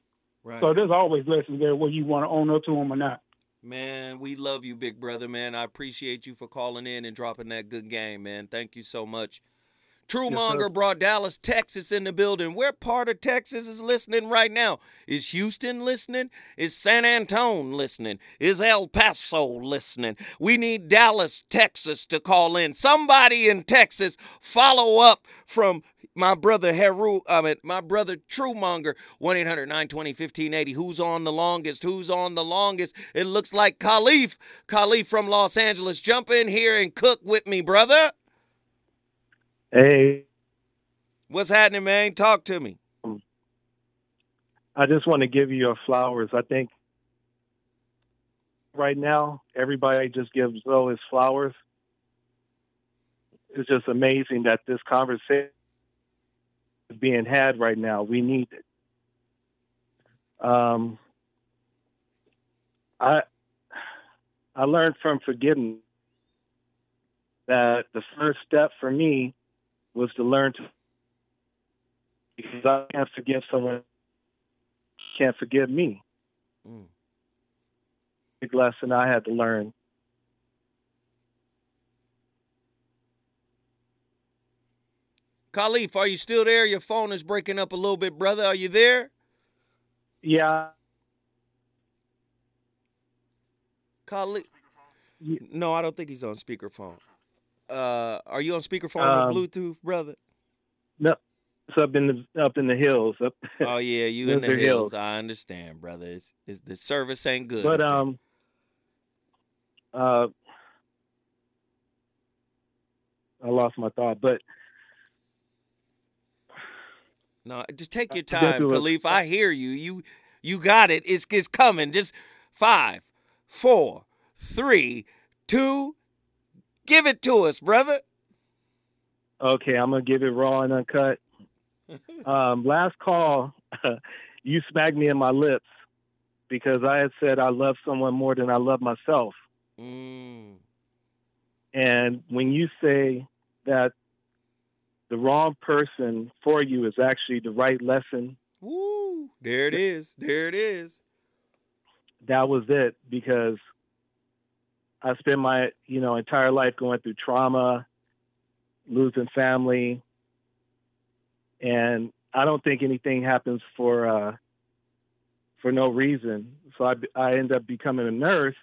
[SPEAKER 2] Right.
[SPEAKER 10] So there's always lessons there whether you want to own up to them or not.
[SPEAKER 2] Man, we love you, big brother, man. I appreciate you for calling in and dropping that good game, man. Thank you so much. True Monger
[SPEAKER 10] sir.
[SPEAKER 2] brought Dallas, Texas in the building. Where part of Texas is listening right now? Is Houston listening? Is San Antone listening? Is El Paso listening? We need Dallas, Texas to call in. Somebody in Texas follow up from my brother Heru, I mean, my brother True Monger, 1 800 920 1580. Who's on the longest? Who's on the longest? It looks like Khalif. Khalif from Los Angeles. Jump in here and cook with me, brother.
[SPEAKER 11] Hey,
[SPEAKER 2] What's happening, man? Talk to me.
[SPEAKER 11] I just want to give you your flowers. I think right now everybody just gives Zoe his flowers. It's just amazing that this conversation being had right now. We need it. Um, I I learned from forgiving that the first step for me was to learn to because I can't forgive someone can't forgive me.
[SPEAKER 2] Mm.
[SPEAKER 11] Big lesson I had to learn.
[SPEAKER 2] Khalif, are you still there? Your phone is breaking up a little bit, brother. Are you there?
[SPEAKER 11] Yeah,
[SPEAKER 2] Khalif. No, I don't think he's on speakerphone. Uh, are you on speakerphone
[SPEAKER 11] Um,
[SPEAKER 2] or Bluetooth, brother?
[SPEAKER 11] no, it's up in the up in the hills. Up. <laughs>
[SPEAKER 2] Oh yeah, you in the hills.
[SPEAKER 11] Hills.
[SPEAKER 2] I understand, brother. It's, it's the service ain't good.
[SPEAKER 11] But um, uh, I lost my thought. But
[SPEAKER 2] No, just take your time, Khalif. I hear you. You you got it. It's it's coming. Just five, four, three, two. Give it to us, brother.
[SPEAKER 11] okay, I'm gonna give it raw and uncut. <laughs> um, last call, <laughs> you smacked me in my lips because I had said I love someone more than I love myself.
[SPEAKER 2] Mm,
[SPEAKER 11] And when you say that the wrong person for you is actually the right lesson,
[SPEAKER 2] woo! There it is. There it is.
[SPEAKER 11] that was it because I spent my, you know, entire life going through trauma, losing family, and I don't think anything happens for uh for no reason. So I I end up becoming a nurse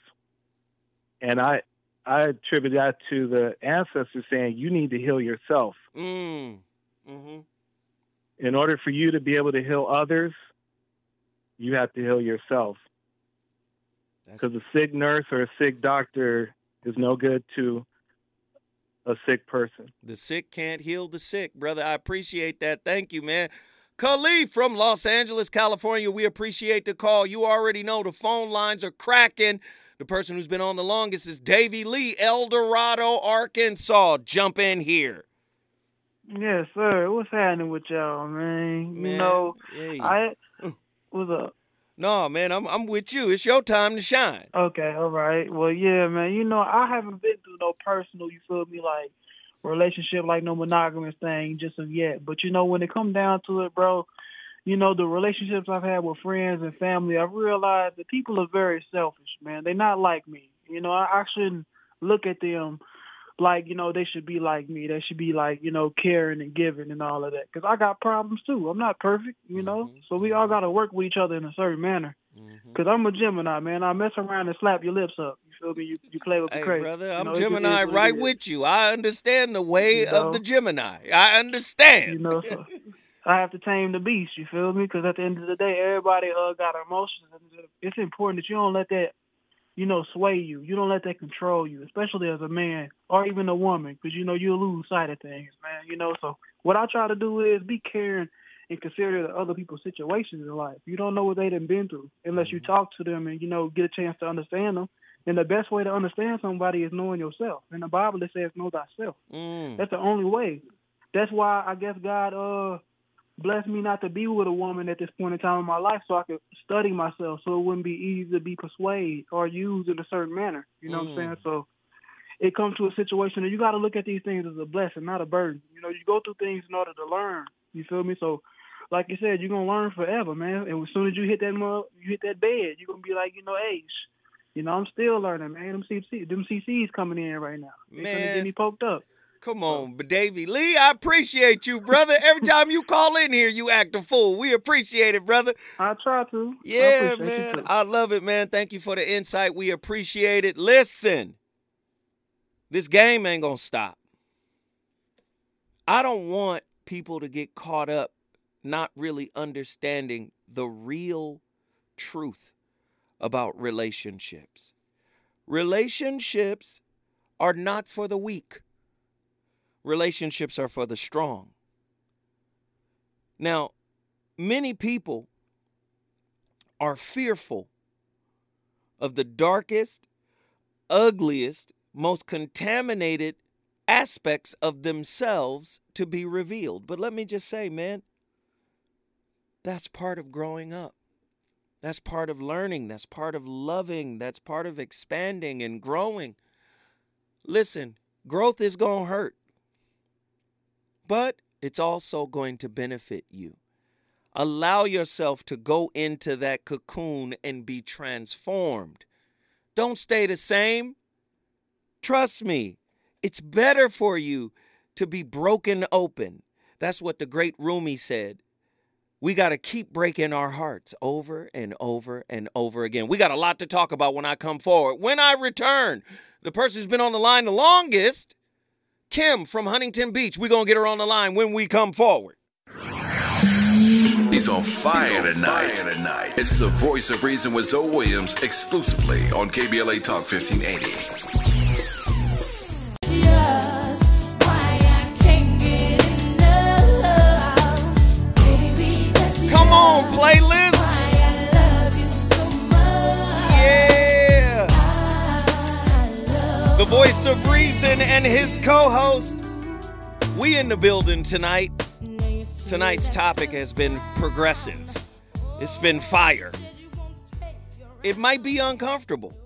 [SPEAKER 11] and I I attribute that to the ancestors saying you need to heal yourself.
[SPEAKER 2] Mm. Mm-hmm.
[SPEAKER 11] In order for you to be able to heal others, you have to heal yourself. Because a sick nurse or a sick doctor is no good to a sick person.
[SPEAKER 2] The sick can't heal the sick, brother. I appreciate that. Thank you, man. Khalif from Los Angeles, California. We appreciate the call. You already know the phone lines are cracking. The person who's been on the longest is Davy Lee, El Dorado, Arkansas. Jump in here.
[SPEAKER 12] Yes, sir. What's happening with y'all, man? You know,
[SPEAKER 2] hey.
[SPEAKER 12] I what's up?
[SPEAKER 2] No, man, I'm I'm with you. It's your time to shine.
[SPEAKER 12] Okay, all right. Well, yeah, man. You know, I haven't been through no personal, you feel me, like relationship, like no monogamous thing, just of yet. But you know, when it come down to it, bro, you know, the relationships I've had with friends and family, I've realized that people are very selfish, man. They're not like me. You know, I, I shouldn't look at them like you know they should be like me. They should be like you know caring and giving and all of that. Because I got problems too. I'm not perfect, you know. So we all got to work with each other in a certain manner.
[SPEAKER 2] Mm-hmm.
[SPEAKER 12] Because I'm a Gemini, man. I mess around and slap your lips up. You feel me? You, you play with me
[SPEAKER 2] Hey,
[SPEAKER 12] crazy.
[SPEAKER 2] brother, I'm
[SPEAKER 12] know, just is
[SPEAKER 2] Gemini right with you. I understand the way
[SPEAKER 12] You
[SPEAKER 2] of the Gemini. I understand.
[SPEAKER 12] You know, so <laughs> I have to tame the beast. You feel me? Because at the end of the day, everybody uh, got emotions. and It's important that you don't let that, you know, sway you. You don't let that control you, especially as a man or even a woman, because you know you'll lose sight of things, man. You know, so what I try to do is be caring and consider the other people's situations in life. You don't know what they've been through unless
[SPEAKER 2] Mm-hmm.
[SPEAKER 12] you talk to them and you know get a chance to understand them. And the best way to understand somebody is knowing yourself. And the Bible, it says, "Know thyself."
[SPEAKER 2] Mm.
[SPEAKER 12] That's the only way. That's why I guess God uh blessed me not to be with a woman at this point in time in my life, so I could study myself, so it wouldn't be easy to be persuaded or used in a certain manner. You know what I'm
[SPEAKER 2] Mm.
[SPEAKER 12] saying? So it comes to a situation that you got to look at these things as a blessing, not a burden. You know, you go through things in order to learn. You feel me? So, like you said, you're gonna learn forever, man. And as soon as you hit that mug, you hit that bed, you're gonna be like, you know, hey, sh- you know, I'm still learning, man. Them CC, them CCs coming in right now. They're gonna
[SPEAKER 2] Man.
[SPEAKER 12] get me poked up.
[SPEAKER 2] Come on, but Davy Lee, I appreciate you, brother. Every <laughs> time you call in here, you act a fool. We appreciate it, brother.
[SPEAKER 12] I try to.
[SPEAKER 2] Yeah,
[SPEAKER 12] you
[SPEAKER 2] man. I love it, man. Thank you for the insight. We appreciate it. Listen, this game ain't going to stop. I don't want people to get caught up not really understanding the real truth about relationships. Relationships are not for the weak, relationships are for the strong. Now, many people are fearful of the darkest, ugliest, most contaminated aspects of themselves to be revealed. But let me just say, man, that's part of growing up. That's part of learning. That's part of loving. That's part of expanding and growing. Listen, growth is going to hurt, but it's also going to benefit you. Allow yourself to go into that cocoon and be transformed. Don't stay the same. Trust me, it's better for you to be broken open. That's what the great Rumi said. We got to keep breaking our hearts over and over and over again. We got a lot to talk about when I come forward. When I return, the person who's been on the line the longest, Kim from Huntington Beach, we're going to get her on the line when we come forward.
[SPEAKER 3] He's on fire tonight. It's the voice of reason with Zoe Williams exclusively on KBLA Talk 1580.
[SPEAKER 13] Just why I
[SPEAKER 2] voice of reason and his co host. We in the building tonight. Tonight's topic has been progressive, it's been fire. It might be uncomfortable,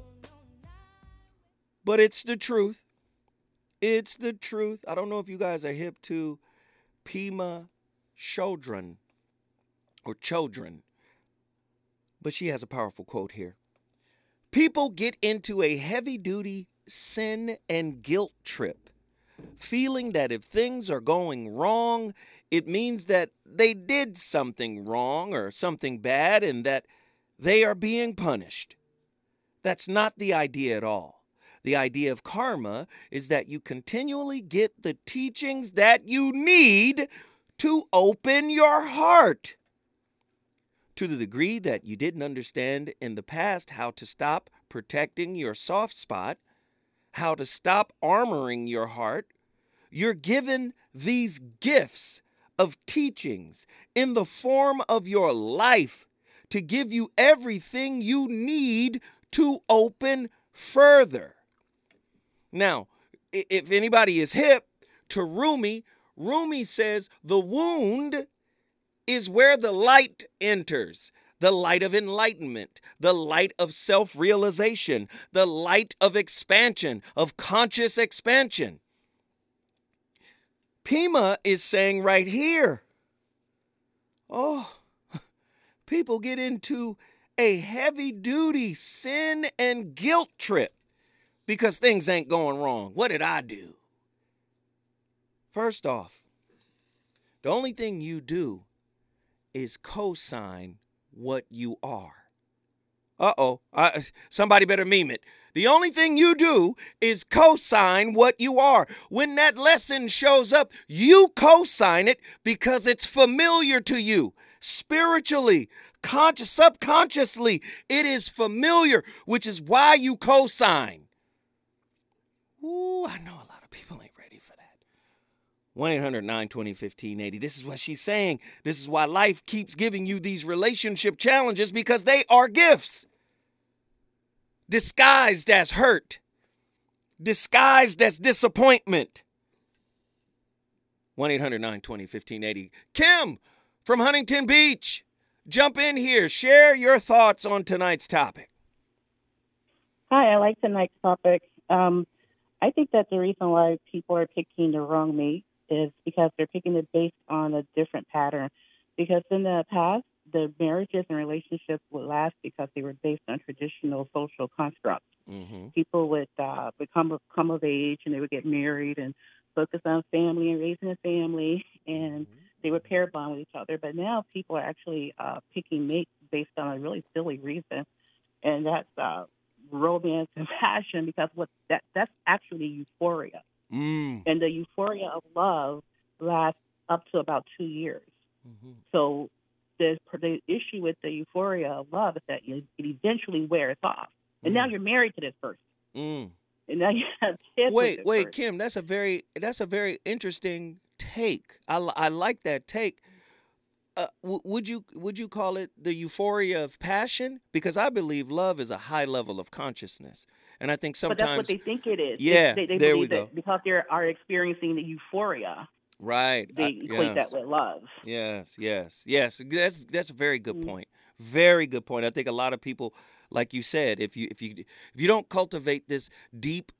[SPEAKER 2] but it's the truth. It's the truth. I don't know if you guys are hip to Pema Chodron or Chodron, but she has a powerful quote here. People get into a heavy duty sin and guilt trip, feeling that if things are going wrong, it means that they did something wrong or something bad and that they are being punished. That's not the idea at all. The idea of karma is that you continually get the teachings that you need to open your heart. To the degree that you didn't understand in the past how to stop protecting your soft spot, how to stop armoring your heart, you're given these gifts of teachings in the form of your life to give you everything you need to open further. Now, if anybody is hip to Rumi, Rumi says the wound is where the light enters. The light of enlightenment, the light of self realization, the light of expansion, of conscious expansion. Pema is saying right here, oh, <laughs> people get into a heavy duty sin and guilt trip because things ain't going wrong. What did I do? First off, the only thing you do is co sign what you are. Uh oh. Uh, somebody better meme it. The only thing you do is co sign what you are. When that lesson shows up, you co sign it because it's familiar to you. Spiritually, conscious, subconsciously, it is familiar, which is why you co sign. Ooh, I know a lot of people ain't ready for that. 1 800 920 1580. This is what she's saying. This is why life keeps giving you these relationship challenges because they are gifts disguised as hurt, disguised as disappointment. 1 800 920 1580. Kim from Huntington Beach, jump in here. Share your thoughts on tonight's topic.
[SPEAKER 14] Hi, I like tonight's topic. Um, I think that the reason why people are picking the wrong mate is because they're picking it based on a different pattern. Because in the past, the marriages and relationships would last because they were based on traditional social constructs.
[SPEAKER 2] Mm-hmm.
[SPEAKER 14] People would uh, become come of age and they would get married and focus on family and raising a family, and they would pair bond with each other. But now people are actually uh, picking mates based on a really silly reason, and that's uh, romance and <laughs> passion because what that that's actually euphoria.
[SPEAKER 2] Mm.
[SPEAKER 14] And the euphoria of love lasts up to about two years. So the the issue with the euphoria of love is that it eventually wears off, and now you're married to this person,
[SPEAKER 2] Mm.
[SPEAKER 14] and now you have kids.
[SPEAKER 2] Wait, wait,
[SPEAKER 14] person.
[SPEAKER 2] Kim, that's a very that's a very interesting take. I, I like that take. Uh, w- would you would you call it the euphoria of passion? Because I believe love is a high level of consciousness, and I think sometimes.
[SPEAKER 14] But that's what they think it is.
[SPEAKER 2] Yeah,
[SPEAKER 14] they, they
[SPEAKER 2] there
[SPEAKER 14] believe
[SPEAKER 2] we
[SPEAKER 14] that because they are experiencing the euphoria,
[SPEAKER 2] right.
[SPEAKER 14] they
[SPEAKER 2] I-
[SPEAKER 14] equate
[SPEAKER 2] yes.
[SPEAKER 14] that with love.
[SPEAKER 2] Yes, yes, yes. That's that's a very good
[SPEAKER 14] Mm.
[SPEAKER 2] point. Very good point. I think a lot of people, like you said, if you if you if you don't cultivate this deep,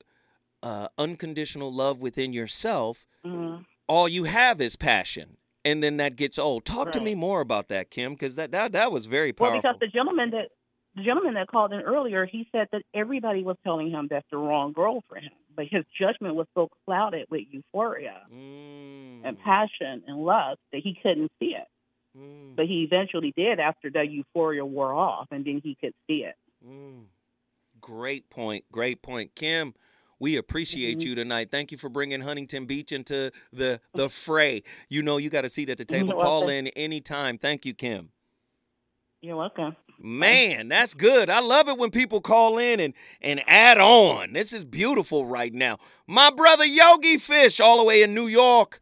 [SPEAKER 2] uh, unconditional love within yourself,
[SPEAKER 14] Mhm.
[SPEAKER 2] all you have is passion, and then that gets old. Talk to me more about that, Kim, because that, that that was very powerful.
[SPEAKER 14] Well, because the gentleman that the gentleman that called in earlier, he said that everybody was telling him that's the wrong girl for him, but his judgment was so clouded with euphoria
[SPEAKER 2] Mm.
[SPEAKER 14] and passion and love that he couldn't see it.
[SPEAKER 2] Mm.
[SPEAKER 14] But he eventually did after that euphoria wore off, and then he could see it.
[SPEAKER 2] Mm. Great point. Great point, Kim. We appreciate
[SPEAKER 14] Mhm.
[SPEAKER 2] you tonight. Thank you for bringing Huntington Beach into the the fray. You know you got a seat at the table.
[SPEAKER 14] You're
[SPEAKER 2] Call
[SPEAKER 14] welcome.
[SPEAKER 2] in anytime. Thank you, Kim.
[SPEAKER 14] You're welcome.
[SPEAKER 2] Man, that's good. I love it when people call in and and add on. This is beautiful right now. My brother Yogi Fish, all the way in New York.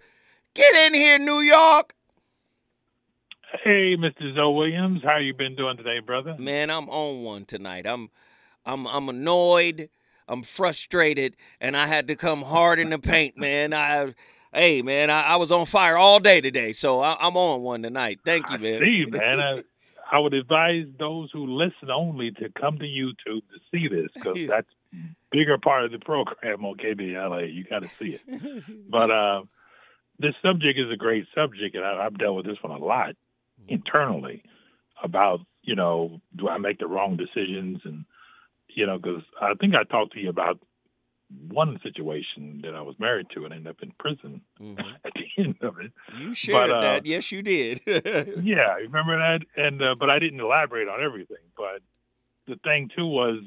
[SPEAKER 2] Get in here, New York.
[SPEAKER 15] Hey, Mr. Zoe Williams, how you been doing today, brother?
[SPEAKER 2] Man, I'm on one tonight. I'm I'm I'm annoyed. I'm frustrated, and I had to come hard in the paint, man. I hey man, I, I was on fire all day today, so I, I'm on one tonight. Thank you, man.
[SPEAKER 15] See, <laughs> man, I, would advise those who listen only to come to YouTube to see this because
[SPEAKER 2] Yeah. <laughs>
[SPEAKER 15] that's bigger part of the program on KBLA. You got to see it. But uh, this subject is a great subject, and I, I've dealt with this one a lot internally about you know do I make the wrong decisions and you know because I think I talked to you about one situation that I was married to and ended up in prison <laughs> at the end of it.
[SPEAKER 2] You shared
[SPEAKER 15] uh,
[SPEAKER 2] that. Yes, you did. <laughs>
[SPEAKER 15] yeah, I remember that, and uh, but I didn't elaborate on everything. But the thing too was,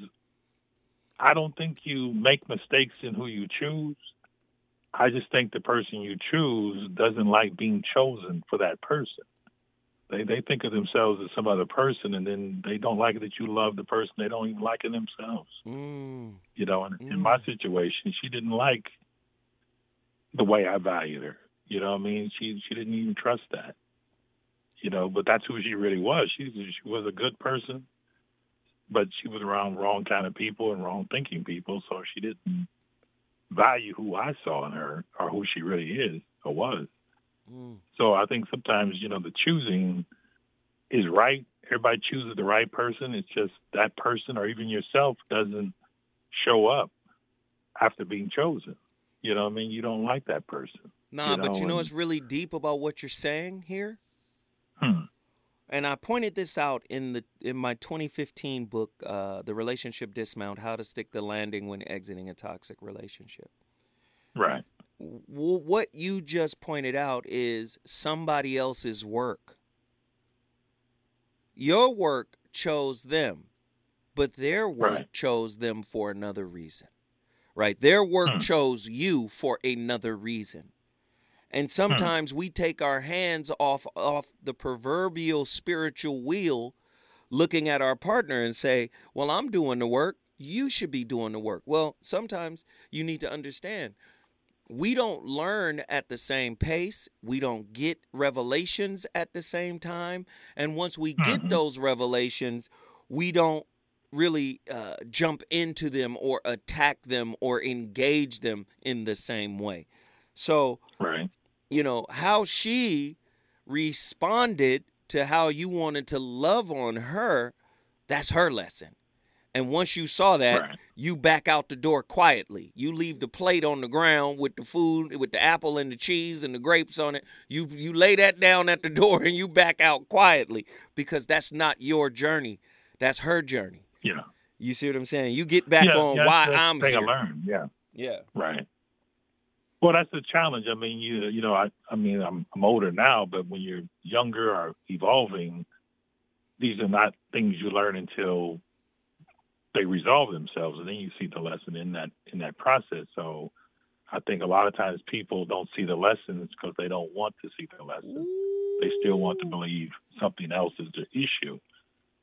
[SPEAKER 15] I don't think you make mistakes in who you choose. I just think the person you choose doesn't like being chosen for that person. They they think of themselves as some other person, and then they don't like it that you love the person. They don't even like it themselves.
[SPEAKER 2] Mm.
[SPEAKER 15] You know, and in my situation, she didn't like the way I valued her. You know what I mean? She she didn't even trust that. You know, but that's who she really was. She she was a good person, but she was around wrong kind of people and wrong thinking people, so she didn't value who I saw in her or who she really is or was.
[SPEAKER 2] Mm.
[SPEAKER 15] So I think sometimes, you know, the choosing is right. Everybody chooses the right person. It's just that person or even yourself doesn't show up after being chosen. You know what I mean? You don't like that person.
[SPEAKER 2] Nah,
[SPEAKER 15] you
[SPEAKER 2] but you know what's really deep about what you're saying here?
[SPEAKER 15] Hmm.
[SPEAKER 2] And I pointed this out in the in my 2015 book, uh, The Relationship Dismount: How to Stick the Landing When Exiting a Toxic Relationship.
[SPEAKER 15] Right.
[SPEAKER 2] W- what you just pointed out is somebody else's work. Your work chose them, but their work
[SPEAKER 15] Right.
[SPEAKER 2] chose them for another reason. Right? Their work
[SPEAKER 15] Hmm.
[SPEAKER 2] chose you for another reason. And sometimes we take our hands off off the proverbial spiritual wheel looking at our partner and say, "Well, I'm doing the work. You should be doing the work." Well, sometimes you need to understand we don't learn at the same pace. We don't get revelations at the same time. And once we get those revelations, we don't really uh, jump into them or attack them or engage them in the same way. So,
[SPEAKER 15] Right.
[SPEAKER 2] you know, how she responded to how you wanted to love on her, that's her lesson. And once you saw that,
[SPEAKER 15] Right.
[SPEAKER 2] you back out the door quietly. You leave the plate on the ground with the food, with the apple and the cheese and the grapes on it. You you lay that down at the <laughs> door and you back out quietly because that's not your journey. That's her journey.
[SPEAKER 15] Yeah.
[SPEAKER 2] You see what I'm saying? You get back
[SPEAKER 15] yeah,
[SPEAKER 2] on
[SPEAKER 15] yeah,
[SPEAKER 2] why
[SPEAKER 15] that's
[SPEAKER 2] I'm
[SPEAKER 15] thing
[SPEAKER 2] here.
[SPEAKER 15] I learned. Yeah.
[SPEAKER 2] Yeah.
[SPEAKER 15] Right. Well, that's the challenge. I mean, you you know, I I mean, I'm I'm older now, but when you're younger or evolving, these are not things you learn until they resolve themselves, and then you see the lesson in that in that process. So, I think a lot of times people don't see the lessons because they don't want to see the lesson. They still want to believe something else is the issue.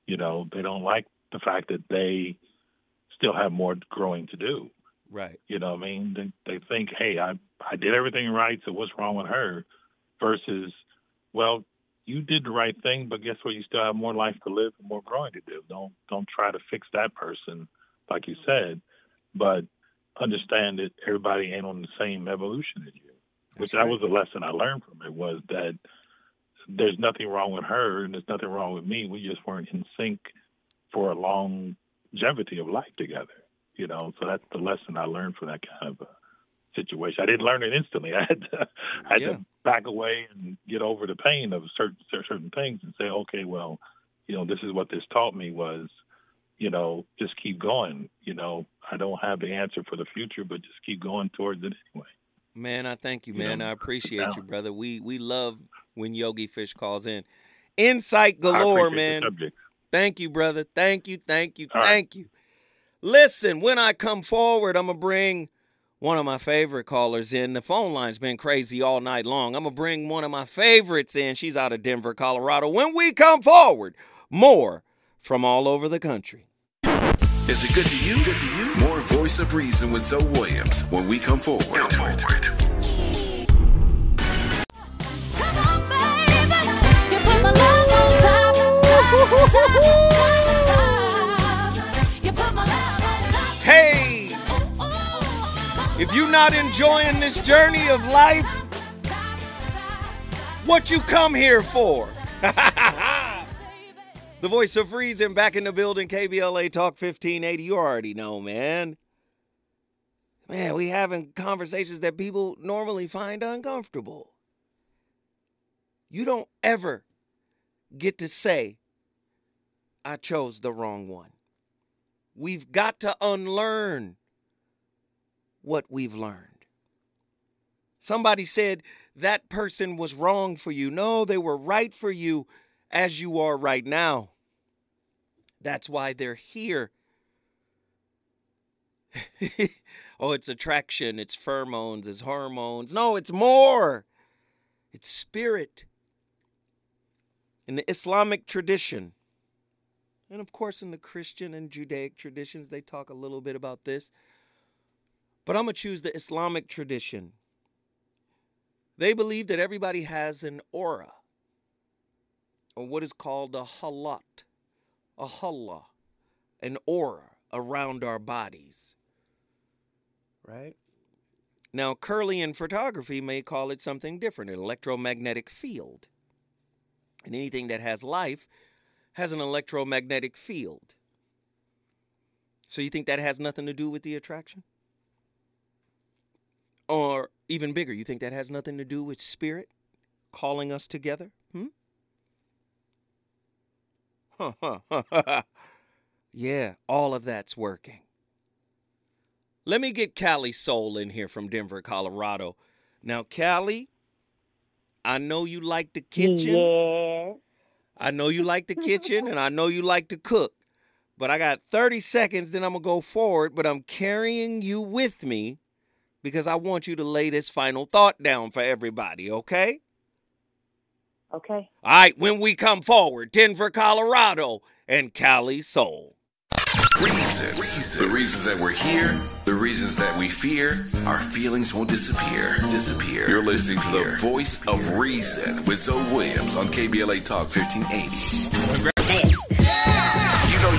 [SPEAKER 15] You know, they don't like the fact that they still have more growing to do.
[SPEAKER 2] Right.
[SPEAKER 15] You know what I mean? They, they think, hey, I I did everything right, so what's wrong with her? Versus, well, you did the right thing, but guess what? You still have more life to live and more growing to do. Don't don't try to fix that person, like you said, but understand that everybody ain't on the same evolution as you. Which that was a lesson I learned from it was that there's nothing wrong with her and there's nothing wrong with me. We just weren't in sync for a longevity of life together. You know, so that's the lesson I learned from that kind of situation. I didn't learn it instantly. <laughs> I had to, I had
[SPEAKER 2] Yeah.
[SPEAKER 15] to back away and get over the pain of certain certain things and say, okay, well, you know, this is what this taught me was, you know, just keep going. You know, I don't have the answer for the future, but just keep going towards it anyway.
[SPEAKER 2] Man, I thank you,
[SPEAKER 15] You
[SPEAKER 2] man.
[SPEAKER 15] know,
[SPEAKER 2] I appreciate you, brother. We we love when Yogi Fish calls in. Insight galore, man. Thank you, brother. Thank you, thank you,
[SPEAKER 15] All right.
[SPEAKER 2] thank you. Listen, when I come forward, I'm gonna bring one of my favorite callers in. The phone line's been crazy all night long. I'm gonna bring one of my favorites in. She's out of Denver, Colorado. When we come forward, more from all over the country.
[SPEAKER 3] Is it good to you? Good to you? More Voice of Reason with Zoe Williams when we come forward.
[SPEAKER 2] Hey! If you're not enjoying this journey of life, what you come here for? <laughs> the voice of reason back in the building, KBLA Talk 1580. You already know, man. Man, we having conversations that people normally find uncomfortable. You don't ever get to say, I chose the wrong one. We've got to unlearn what we've learned. Somebody said that person was wrong for you. No, they were right for you as you are right now. That's why they're here. <laughs> oh, it's attraction, it's pheromones, it's hormones. No, it's more. It's spirit. In the Islamic tradition, and of course, in the Christian and Judaic traditions, they talk a little bit about this. But I'm going to choose the Islamic tradition. They believe that everybody has an aura, or what is called a halat, a hala, an aura around our bodies. Right? Now, Kirlian photography may call it something different an electromagnetic field. And anything that has life has an electromagnetic field. So you think that has nothing to do with the attraction? Or even bigger, you think that has nothing to do with spirit calling us together? Hmm? Huh, huh, huh, huh. yeah, all of that's working. Let me get Callie Soul in here from Denver, Colorado. Now, Callie, I know you like the kitchen.
[SPEAKER 16] Yeah.
[SPEAKER 2] I know you like the kitchen and I know you like to cook. But I got 30 seconds, then I'm going to go forward. But I'm carrying you with me because I want you to lay this final thought down for everybody, okay?
[SPEAKER 16] Okay.
[SPEAKER 2] All right, when we come forward, Denver, Colorado, and Cali Soul.
[SPEAKER 6] Reasons. The reasons that we're here, the reasons that we fear, our feelings won't disappear. Disappear. You're listening to the voice of reason with Zoe Williams on KBLA Talk 1580.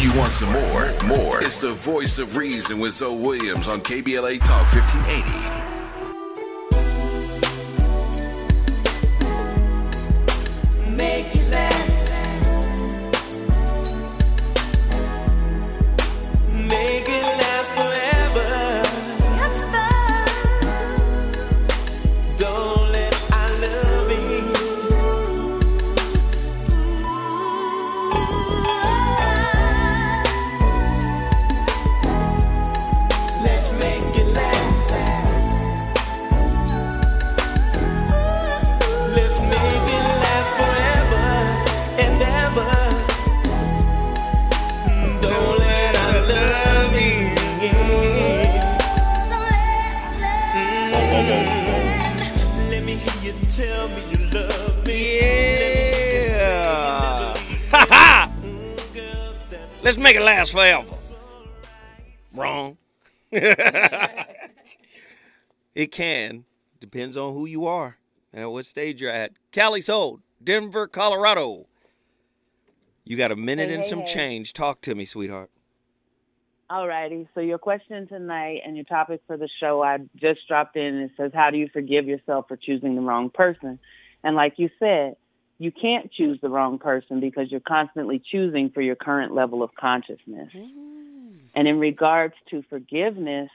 [SPEAKER 6] You want some more. More. It's the voice of reason with Zoe Williams on KBLA Talk 1580.
[SPEAKER 17] Forever.
[SPEAKER 2] Wrong. <laughs> it can. Depends on who you are and what stage you're at. Cali Soul, Denver, Colorado. You got a minute
[SPEAKER 9] Hey,
[SPEAKER 2] and
[SPEAKER 9] hey,
[SPEAKER 2] some
[SPEAKER 9] hey.
[SPEAKER 2] change. Talk to me, sweetheart.
[SPEAKER 9] Alrighty. So your question tonight and your topic for the show, I just dropped in. It says, "How do you forgive yourself for choosing the wrong person?" And like you said, you can't choose the wrong person because you're constantly choosing for your current level of consciousness. Mm. And in regards to forgiveness,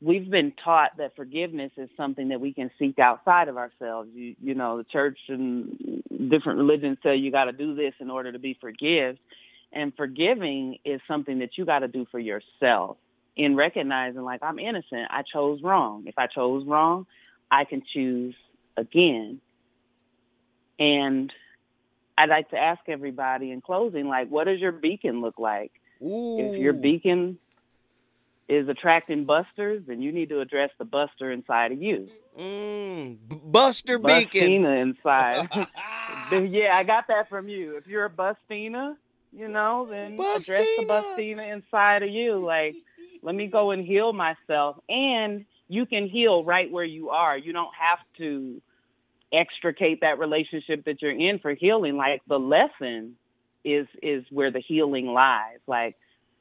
[SPEAKER 9] we've been taught that forgiveness is something that we can seek outside of ourselves. You, you know, the church and different religions say you got to do this in order to be forgiven. And forgiving is something that you got to do for yourself in recognizing, like, I'm innocent. I chose wrong. If I chose wrong, I can choose again. And I'd like to ask everybody in closing, like, what does your beacon look like? If your beacon is attracting busters, then you need to address the buster inside of you.
[SPEAKER 2] Mm, Buster Beacon.
[SPEAKER 9] Bustina inside. <laughs> <laughs> yeah, I got that from you. If you're a bustina, you know, then address the bustina inside of you. Like, let me go and heal myself. And you can heal right where you are. You don't have to extricate that relationship that you're in for healing. Like the lesson is is where the healing lies. Like,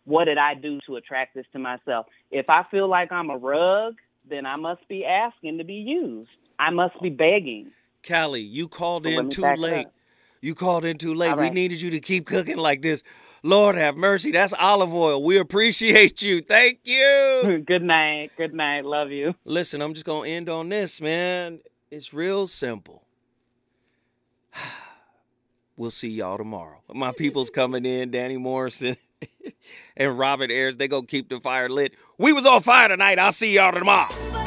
[SPEAKER 9] what did I do to attract this to myself? If I feel like I'm a rug, then I must be asking to be used. I must be begging.
[SPEAKER 2] Callie, you called
[SPEAKER 9] So
[SPEAKER 2] in too late.
[SPEAKER 9] up.
[SPEAKER 2] You called in too late.
[SPEAKER 9] All
[SPEAKER 2] We needed you to keep cooking like this. Lord have mercy. That's olive oil. We appreciate you. Thank you. <laughs>
[SPEAKER 9] Good night. Good night. Love you.
[SPEAKER 2] Listen, I'm just going to end on this, man. It's real simple. <sighs> We'll see y'all tomorrow. My people's coming in, Danny Morrison <laughs> and Robert Ayers. They to keep the fire lit. We was on fire tonight. I'll see y'all tomorrow.